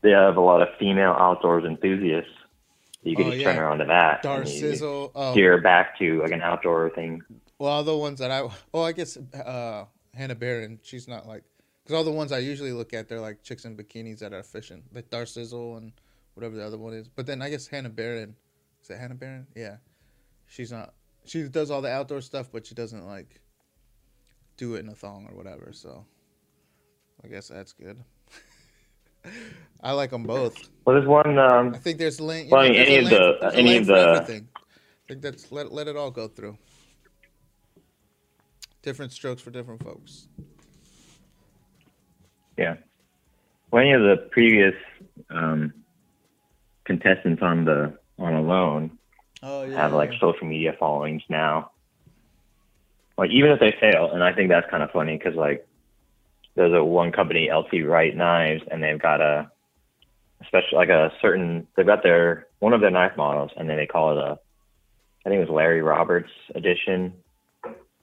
S3: they have a lot of female outdoors enthusiasts. You can
S1: Oh,
S3: just
S1: yeah.
S3: turn her on to that. Darcizzle. Her back to like an outdoor thing.
S1: well, the ones that I. Oh, I guess uh, Hannah Barron. She's not like because all the ones I usually look at, they're like chicks in bikinis that are fishing, like Darcizzle and whatever the other one is. But then I guess Hannah Barron. Is it Hannah Barron? Yeah. She's not. She does all the outdoor stuff, but she doesn't like do it in a thong or whatever. So I guess that's good. I like them both.
S3: Well, there's one. Um,
S1: I think there's lane.
S3: Well, I mean,
S1: there's
S3: any
S1: a
S3: of the- any of the-
S1: everything. I think that's let let it all go through. Different strokes for different folks.
S3: Yeah. Well, any of the previous um, contestants on the on Alone
S1: Oh yeah.
S3: have like
S1: yeah.
S3: social media followings now. Like even if they fail, and I think that's kind of funny because like there's a one company LT Wright Knives, and they've got a special like a certain they've got their one of their knife models, and then they call it a I think it was Larry Roberts edition,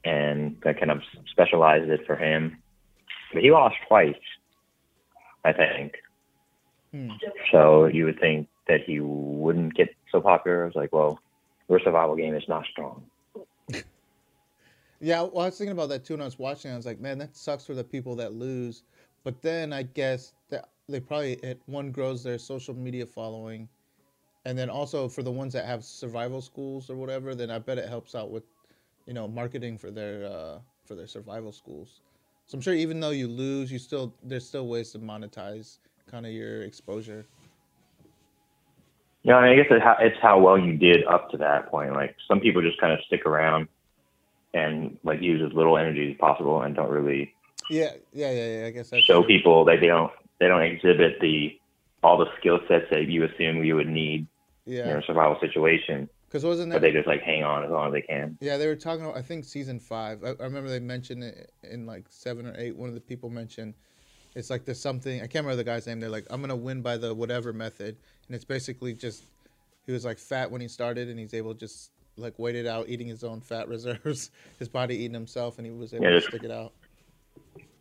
S3: and they kind of specialized it for him. But he lost twice, I think.
S1: Hmm.
S3: So you would think that he wouldn't get so popular. I was like, well, your survival game is not strong.
S1: Yeah, well, I was thinking about that too when I was watching. I was like, man, that sucks for the people that lose. But then I guess that they probably it one grows their social media following, and then also for the ones that have survival schools or whatever, then I bet it helps out with, you know, marketing for their uh, for their survival schools. So I'm sure even though you lose, you still there's still ways to monetize kind of your exposure.
S3: Yeah, I, mean, I guess it's how well you did up to that point. Like some people just kind of stick around and like use as little energy as possible and don't really
S1: Yeah, yeah, yeah, yeah. I guess that's
S3: show
S1: true.
S3: people that they don't they don't exhibit the all the skill sets that you assume you would need in
S1: Yeah,
S3: a survival situation,
S1: because wasn't
S3: there?
S1: but
S3: they just like hang on as long as they can.
S1: Yeah, they were talking about. I think season five. I, I remember they mentioned it in like seven or eight. One of the people mentioned it's like there's something. I can't remember the guy's name. They're like, I'm gonna win by the whatever method, and it's basically just he was like fat when he started, and he's able to just like wait it out, eating his own fat reserves, his body eating himself, and he was able
S3: Yeah,
S1: to stick it out.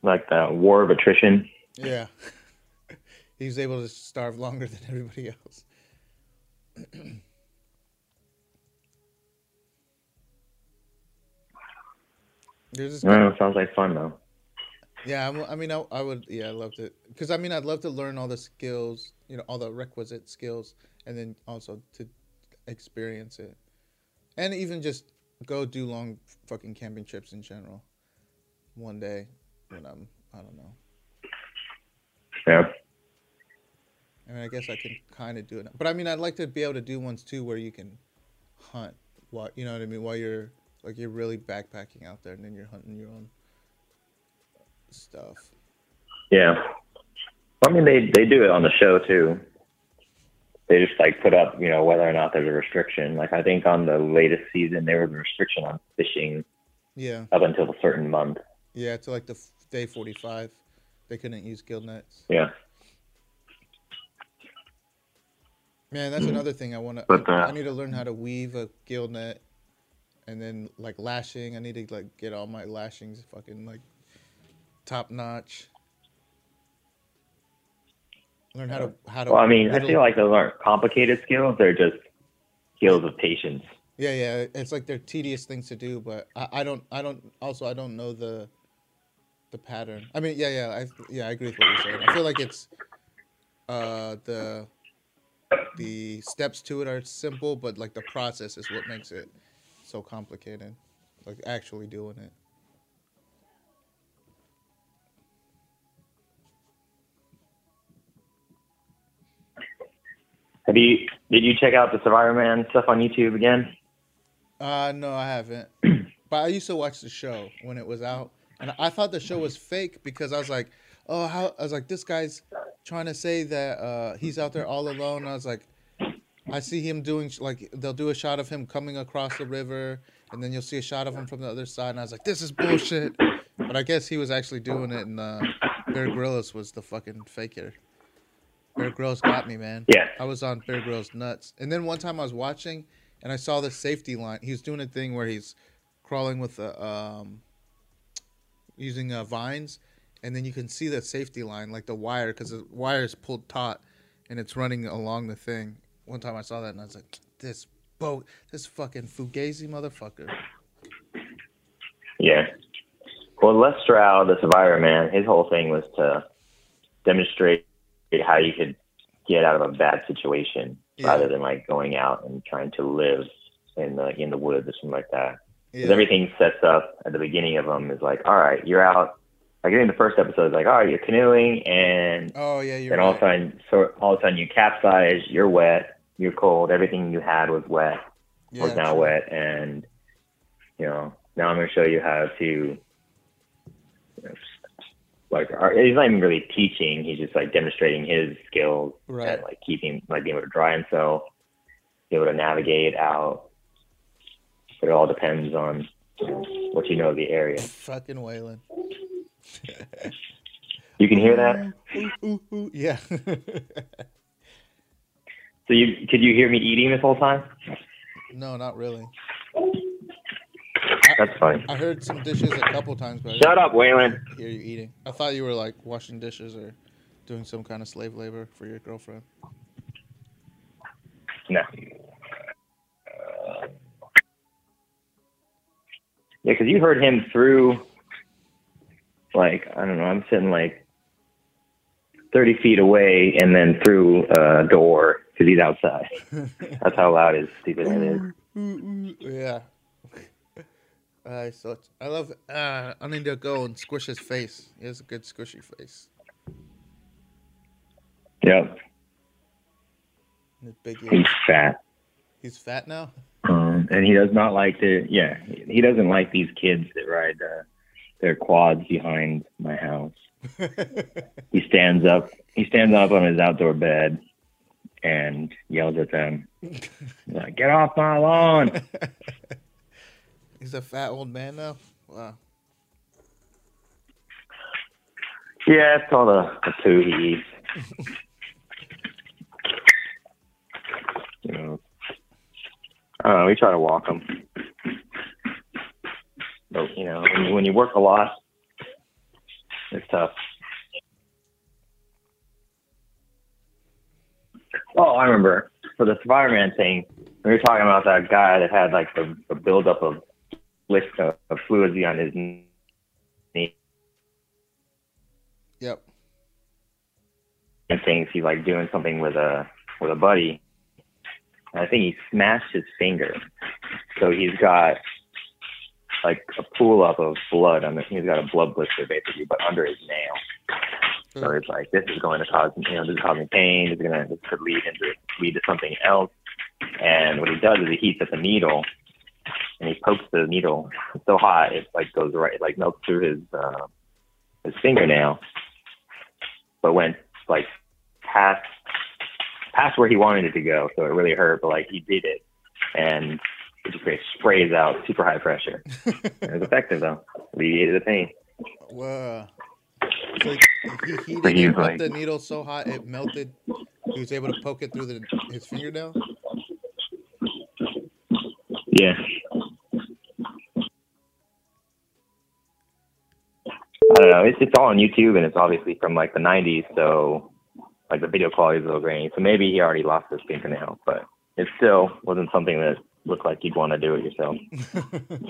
S3: Like the war of attrition.
S1: Yeah, he was able to starve longer than everybody else. There's
S3: don't know, sounds like fun though.
S1: Yeah, I'm- I mean, I, I would, yeah, I loved it because I mean, I'd love to learn all the skills, you know, all the requisite skills, and then also to experience it, and even just go do long fucking camping trips in general. One day, when I'm, I don't know.
S3: Yeah.
S1: I mean, I guess I can kind of do it, but I mean, I'd like to be able to do ones too where you can hunt, while you know what I mean, while you're like you're really backpacking out there, and then you're hunting your own stuff.
S3: Yeah. I mean, they they do it on the show too. They just like put up, you know, whether or not there's a restriction. Like I think on the latest season, there was a restriction on fishing
S1: Yeah.
S3: up until a certain month.
S1: Yeah, to like the f- day 45. They couldn't use gill nets.
S3: Yeah.
S1: Man, that's another thing I want to.
S3: But,
S1: I,
S3: uh,
S1: I need to learn how to weave a gill net, and then like lashing. I need to like get all my lashings fucking like top notch. Learn how to how to.
S3: Well, I mean, I feel like those aren't complicated skills. They're just skills of patience.
S1: Yeah, yeah. It's like they're tedious things to do, but I, I don't. I don't. Also, I don't know the. The pattern. I mean, yeah, yeah, I yeah, I agree with what you're saying. I feel like it's, uh, the, the steps to it are simple, but like the process is what makes it so complicated. Like actually doing it.
S3: Have you did you check out the Survivor Man stuff on YouTube again?
S1: Uh, no, I haven't. but I used to watch the show when it was out, and I thought the show was fake because I was like, oh, how? I was like, this guy's trying to say that uh, he's out there all alone. I was like, I see him doing like they'll do a shot of him coming across the river, and then you'll see a shot of him from the other side, and I was like, this is bullshit. But I guess he was actually doing it, and uh, Bear Grylls was the fucking faker. Bear Grylls got me, man.
S3: Yeah.
S1: I was on Bear Grylls nuts. And then one time I was watching and I saw the safety line. He was doing a thing where he's crawling with the um using uh, vines and then you can see the safety line, like the wire, because the wire is pulled taut, and it's running along the thing. One time I saw that, and I was like, "This boat, this fucking fugazi motherfucker."
S3: Yeah. Well, Les Stroud, the survivor man, his whole thing was to demonstrate how you could get out of a bad situation
S1: Yeah.
S3: rather than like going out and trying to live in the in the woods or something like that.
S1: Yeah,
S3: everything sets up at the beginning of them is like, all right, you're out. Like in the first episode, it's like, all right, you're canoeing, and
S1: Oh yeah, you're
S3: then all of a sudden, so all of a sudden, you capsize. You're wet. You're cold. Everything you had was wet.
S1: Yeah,
S3: was now
S1: true.
S3: wet, and you know now I'm going to show you how to. You know, like our- he's not even really teaching; he's just like demonstrating his skills
S1: Right.
S3: and like keeping like being able to dry himself, be able to navigate out. But it all depends on you know, what you know of the area.
S1: Fucking Waylon.
S3: You can hear that.
S1: Ooh, ooh, ooh. Yeah.
S3: So you could you hear me eating this whole time?
S1: no, not really.
S3: That's funny.
S1: I heard some dishes a couple times, but
S3: Shut up, Waylon.
S1: hear you eating. I thought you were like washing dishes or doing some kind of slave labor for your girlfriend.
S3: No. Yeah, because you heard him through, like, I don't know, I'm sitting like 30 feet away and then through a door because he's outside. That's how loud his stupid head is.
S1: Ooh, ooh, yeah. I so I love. Uh, I need to go and squish his face. He has a good squishy face.
S3: Yep.
S1: Big
S3: He's fat.
S1: He's fat now.
S3: Um, and he does not like to, yeah, he doesn't like these kids that ride uh, their quads behind my house. he stands up he stands up on his outdoor bed and yells at them like get off my lawn.
S1: He's a fat old man now. Wow.
S3: yeah it's all the, the poo he eats you know. I don't know we try to walk him. But you know when you, when you work a lot it's tough Oh, I remember for the Survivor Man thing. We were talking about that guy that had like the, the buildup of list of, of fluids on his knee
S1: Yep.
S3: and things. He's like doing something with a with a buddy. And I think he smashed his finger, so he's got like a pool up of blood. on the, he's got a blood blister basically, but under his nail. So it's like this is going to cause you know this is causing pain. This is gonna this could lead into lead to something else. And what he does is he heats up the needle, and he pokes the needle. It's so hot it like goes right it like melts through his uh, his fingernail, but went like past past where he wanted it to go. So it really hurt, but like he did it, and it just like, sprays out super high pressure. it was effective though, alleviated the pain.
S1: Wow. So he, he heated
S3: he
S1: up
S3: like-
S1: the needle so hot it melted. He was able to poke it through the, his fingernail.
S3: Yeah. I don't know. It's it's all on YouTube and it's obviously from like the '90s, so like the video quality is a little grainy. So maybe he already lost his fingernail, but it still wasn't something that looked like you'd want to do it yourself.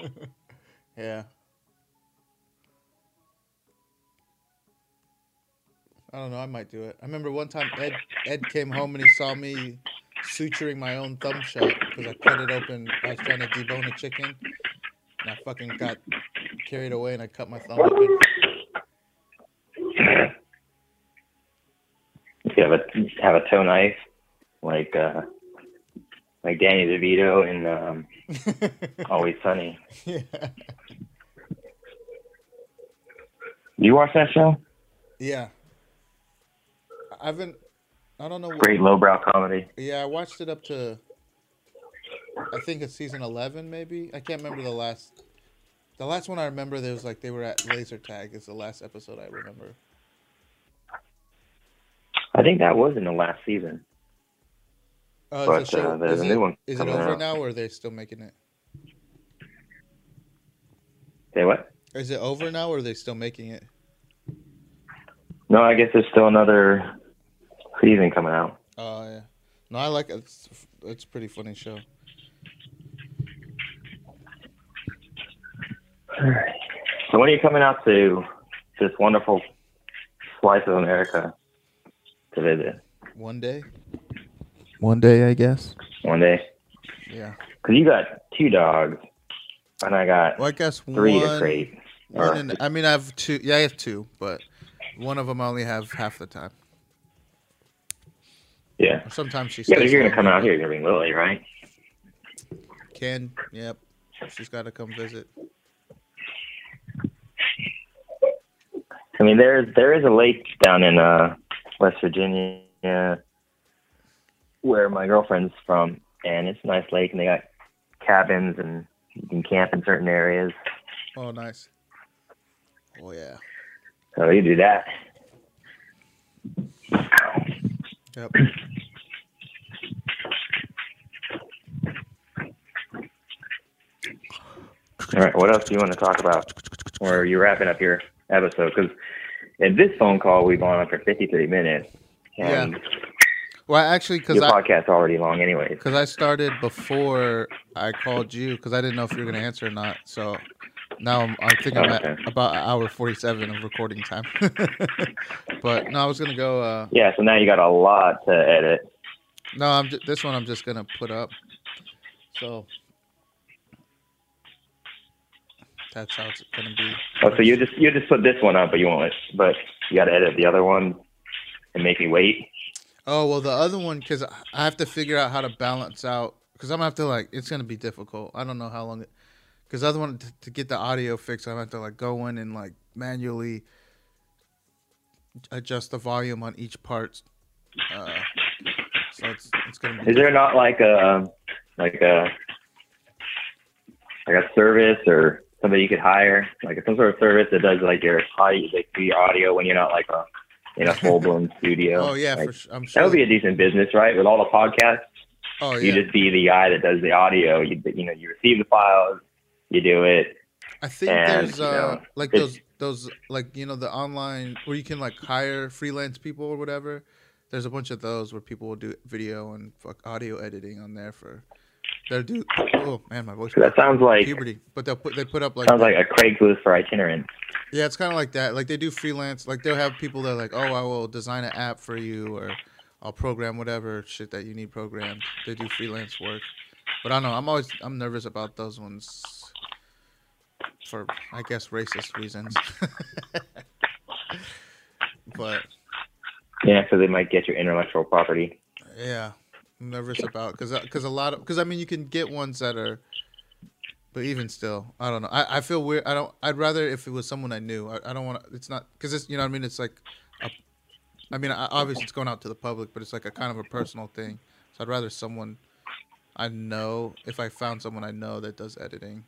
S1: yeah. I don't know. I might do it. I remember one time Ed Ed came home and he saw me suturing my own thumb shut because I cut it open. I was trying to debone a chicken, and I fucking got carried away and I cut my thumb open.
S3: You have a have a toe knife, like uh, like Danny DeVito in um, Always Sunny.
S1: yeah.
S3: You watch that show?
S1: Yeah. I haven't. I don't know. What,
S3: Great lowbrow comedy.
S1: Yeah, I watched it up to. I think it's season eleven, maybe. I can't remember the last. The last one I remember, there was like they were at laser tag. Is the last episode I remember.
S3: I think that was in the last season.
S1: Uh,
S3: But, uh, there's a
S1: it,
S3: new one
S1: Is it over
S3: out.
S1: now, or are they still making it?
S3: Say what?
S1: Is it over now, or are they still making it?
S3: No, I guess there's still another season coming out.
S1: Oh yeah. No, I like it. It's, it's a pretty funny show.
S3: So when are you coming out to this wonderful slice of America to visit
S1: One day. One day, I guess.
S3: one day?
S1: Yeah.
S3: Because you got two dogs, and I got
S1: Well, I guess
S3: three
S1: one.
S3: to crate.
S1: one
S3: Or-
S1: and, I mean, I have two. Yeah, I have two, but one of them I only have half the time.
S3: Yeah.
S1: Sometimes she.
S3: Yeah, but you're gonna come out here. You're gonna bring Lily, right?
S1: Can yep. She's got to come visit.
S3: I mean, there's there is a lake down in uh, West Virginia where my girlfriend's from, and it's a nice lake, and they got cabins, and you can camp in certain areas.
S1: Oh, nice. Oh yeah.
S3: So you do that.
S1: Yep.
S3: All right, what else do you want to talk about? Or are you wrapping up your episode? Because in this phone call, we've gone on for 53 minutes. And
S1: Well, actually, because
S3: your
S1: I
S3: podcast's already long, anyways.
S1: because I started before I called you because I didn't know if you were gonna answer or not. So now I'm, I think I'm
S3: Oh,
S1: at about an hour forty-seven of recording time. but no, I was gonna go. Uh,
S3: Yeah, so now you got a lot to edit.
S1: no, I'm ju- this one. I'm just gonna put up. So that's how it's gonna be.
S3: Oh, so you just you just put this one up, but you won't. But you got to edit the other one and make me wait.
S1: Oh well, the other one because I have to figure out how to balance out because I'm gonna have to like it's gonna be difficult. I don't know how long it because I one to, to get the audio fixed, I have to like go in and like manually adjust the volume on each part. Uh, so it's it's gonna be.
S3: Is there not like a like a like a service or somebody you could hire, like some sort of service that does like your audio, like the audio when you're not like a in a full blown studio?
S1: Oh yeah,
S3: Like,
S1: for sure. I'm sure.
S3: that would be a decent business, right? With all the podcasts,
S1: oh
S3: you
S1: yeah.
S3: just be the guy that does the audio. You you know you receive the files, you do it.
S1: I think
S3: and,
S1: there's uh
S3: know,
S1: like those those like you know the online where you can like hire freelance people or whatever. There's a bunch of those where people will do video and fuck audio editing on there for. They'll do. Oh man, my voice.
S3: That sounds like
S1: puberty, but they'll put they put up like
S3: sounds like a Craigslist for itinerant.
S1: yeah, it's kind of like that. Like they do freelance. Like they'll have people that are like, oh, I will design an app for you, or I'll program whatever shit that you need programmed. They do freelance work, but I don't know. I'm always I'm nervous about those ones for I guess racist reasons. but
S3: Yeah, so they might get your intellectual property.
S1: yeah, I'm nervous about because because a lot of because I mean you can get ones that are. But even still, I don't know. I, I feel weird. I don't. I'd rather if it was someone I knew. I, I don't want to. It's not because it's you know what I mean. It's like, a, I mean I, obviously it's going out to the public, but it's like a kind of a personal thing. So I'd rather someone I know. If I found someone I know that does editing,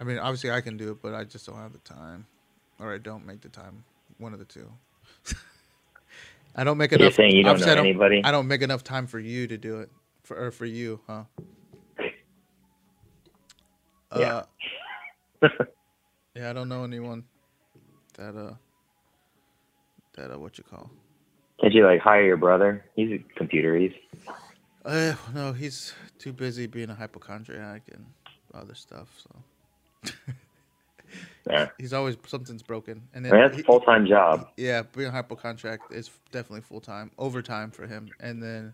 S1: I mean obviously I can do it, but I just don't have the time, or I don't make the time. One of the two. I don't make
S3: You're
S1: enough.
S3: saying you don't know
S1: I don't,
S3: anybody?
S1: I don't make enough time for you to do it, for or for you, huh?
S3: Yeah.
S1: Uh, yeah, I don't know anyone that uh that uh what you call.
S3: Can't you like hire your brother? He's a computer. He's
S1: Uh, no, he's too busy being a hypochondriac and other stuff. So
S3: yeah.
S1: he's always something's broken, and then
S3: that's full time job.
S1: yeah, being a hypochondriac is definitely full time, overtime for him. And then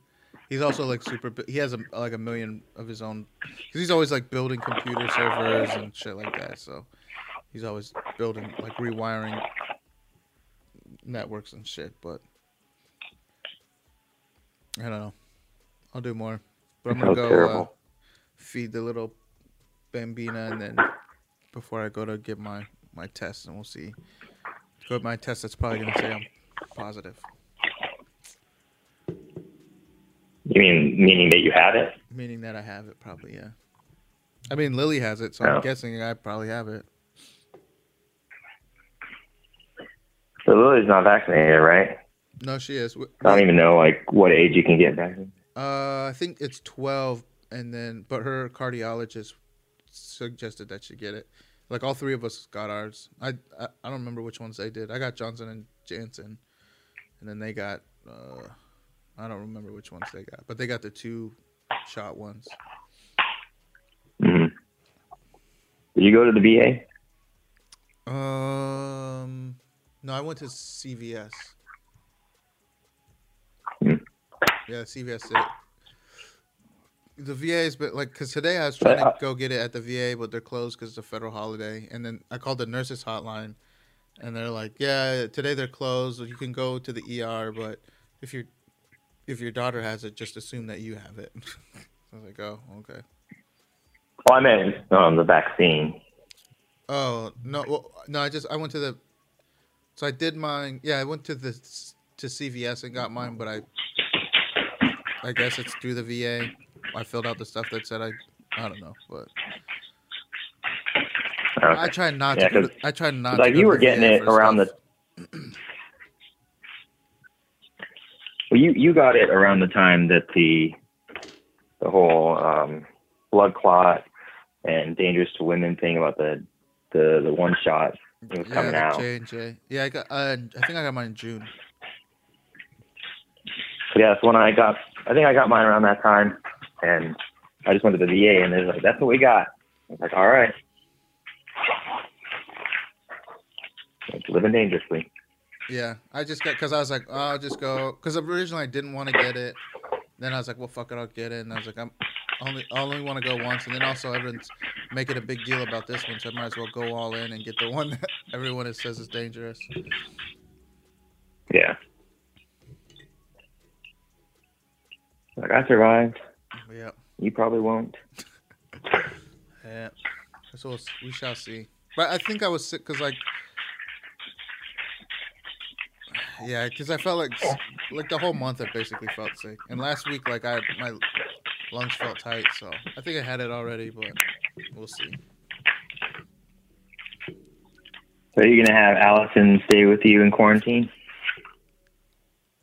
S1: he's also like super. He has a, like a million of his own. Cause he's always like building computer servers and shit like that. So he's always building like rewiring networks and shit. But I don't know. I'll do more. But I'm gonna go uh, feed the little bambina and then before I go to get my my test and we'll see. Go to my test. That's probably gonna say I'm positive.
S3: You mean meaning that you have it?
S1: Meaning that I have it, probably, yeah. I mean, Lily has it, so
S3: Oh.
S1: I'm guessing I probably have it.
S3: So Lily's not vaccinated, right?
S1: No, she is.
S3: I don't even know like what age you can get vaccinated.
S1: Uh, I think it's 12, and then, but her cardiologist suggested that she get it. Like all three of us got ours. I I, I don't remember which ones they did. I got Johnson and Janssen, and then they got uh, I don't remember which ones they got, but they got the two shot ones.
S3: hmm Did you go to the VA?
S1: Um, no, I went to CVS.
S3: Hmm.
S1: Yeah, CVS it. The VA VA's, but like, cause today I was trying to
S3: Uh,
S1: go get it at the VA, but they're closed because it's a federal holiday. And then I called the nurses hotline, and they're like, "Yeah, today they're closed. You can go to the ER, but if your if your daughter has it, just assume that you have it." I was like, "Oh, okay."
S3: Well, I meant um, the vaccine.
S1: Oh no, well, no. I just I went to the, so I did mine. Yeah, I went to the to CVS and got mine, but I, I guess it's through the VA. I filled out the stuff that said I, I don't know, but
S3: Okay.
S1: I tried not
S3: Yeah,
S1: to. Go
S3: 'cause-
S1: to I tried not.
S3: like you were getting it around
S1: stuff.
S3: Well, you you got it around the time that the the whole um, blood clot and dangerous to women thing about the the the one shot was
S1: yeah,
S3: coming
S1: the
S3: out.
S1: J and J. Yeah, I got. Uh, I think I got mine in June.
S3: Yeah, so when I got, I think I got mine around that time, and I just went to the VA, and they're like, "That's what we got." I was like, "All right." Like, living dangerously.
S1: Yeah, I just got because I was like, oh, I'll just go because originally I didn't want to get it. Then I was like, well, fuck it, I'll get it. And I was like, I'm only I only want to go once. And then also everyone's making a big deal about this one, so I might as well go all in and get the one that everyone says is dangerous.
S3: Yeah. Like I survived.
S1: Yeah,
S3: You probably won't.
S1: yeah. So we shall see. But I think I was sick because like. Yeah, because I felt like like the whole month I basically felt sick, and last week like I my lungs felt tight, so I think I had it already, but we'll see.
S3: So are you gonna have Allison stay with you in quarantine?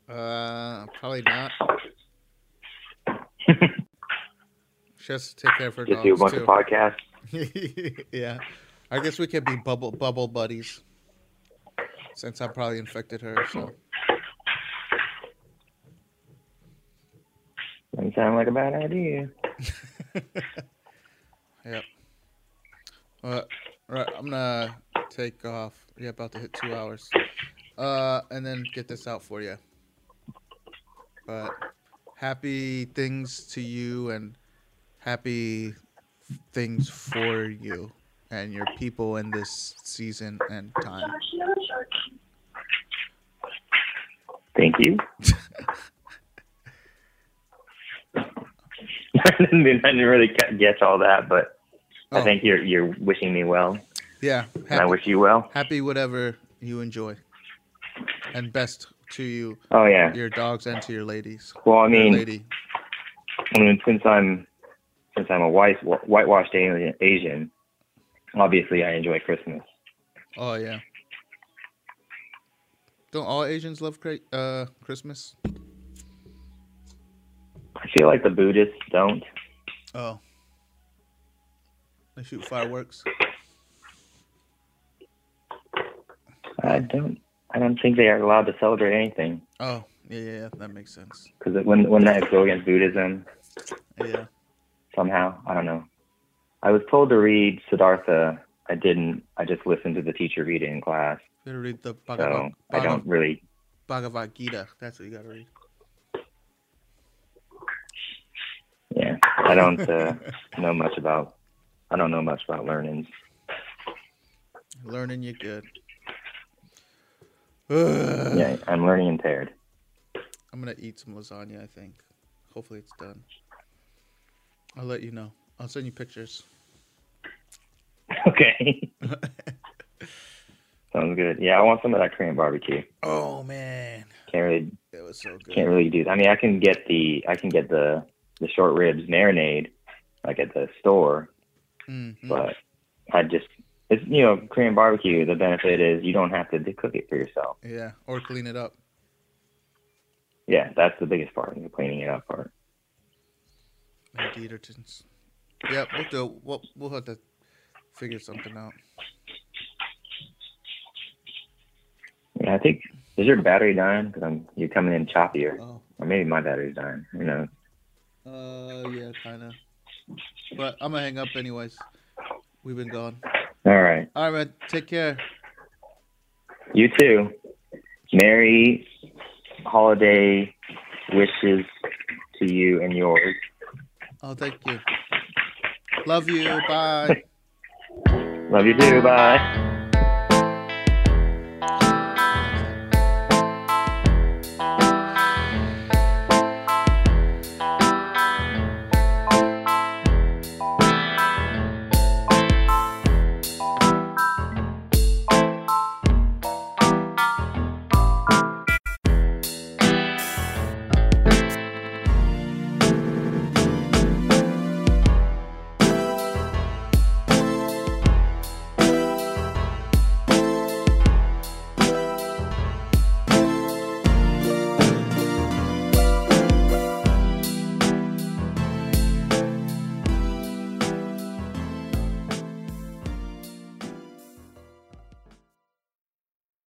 S1: Uh, probably not. She has to take care of her
S3: Just do a
S1: dogs
S3: bunch
S1: too.
S3: of podcasts.
S1: yeah, I guess we could be bubble bubble buddies. Since I probably infected her, so
S3: Doesn't sound like a bad idea.
S1: yep. Uh, right, I'm gonna take off. Yeah, about to hit two hours. Uh, and then get this out for you. But happy things to you and happy things for you and your people in this season and time.
S3: Thank you. I didn't really get all that, but I
S1: Oh.
S3: think you're you're wishing me well,
S1: Yeah,
S3: and I wish you well.
S1: happy whatever you enjoy, and best to you,
S3: Oh yeah.
S1: your dogs, and to your ladies.
S3: Well, I mean,
S1: lady.
S3: I mean, since I'm since I'm a white whitewashed Asian, obviously I enjoy Christmas.
S1: Oh yeah. Don't all Asians love uh Christmas?
S3: I feel like the Buddhists don't.
S1: Oh. They shoot fireworks.
S3: I don't. I don't think they are allowed to celebrate anything
S1: Oh yeah, yeah, yeah. That makes sense.
S3: because when when that go against Buddhism
S1: Yeah.
S3: Somehow, I don't know. I was told to read Siddhartha. I didn't. I just listened to the teacher read it in class,
S1: You gotta read the
S3: so
S1: Bhagavad,
S3: I don't really.
S1: Bhagavad Gita. That's what you gotta read.
S3: Yeah, I don't uh, know much about. I don't know much about learning.
S1: Learning you good. Ugh.
S3: Yeah, I'm learning impaired.
S1: I'm gonna eat some lasagna. I think. Hopefully it's done. I'll let you know. I'll send you pictures.
S3: Okay, sounds good. Yeah, I want some of that Korean barbecue.
S1: oh man,
S3: Can't really,
S1: it was so good.
S3: can't really do. I mean, I can get the, I can get the, the short ribs marinade, like at the store,
S1: Mhm.
S3: but I just, it's you know, Korean barbecue. The benefit is you don't have to cook it for yourself.
S1: Yeah, or clean it up.
S3: Yeah, that's the biggest part, the cleaning it up part.
S1: Dietertons. Yep, we'll do. We'll we'll have to figure something out.
S3: Yeah, I think Is your battery dying? Because I'm you're coming in choppier,
S1: Oh.
S3: or maybe my battery's dying. Who knows?
S1: Uh, yeah, kind of. But I'm gonna hang up anyways. We've been gone.
S3: All right,
S1: All right, man. Take care.
S3: you too. Merry holiday wishes to you and yours.
S1: Oh, thank you. Love you. Bye.
S3: Love you too. Bye.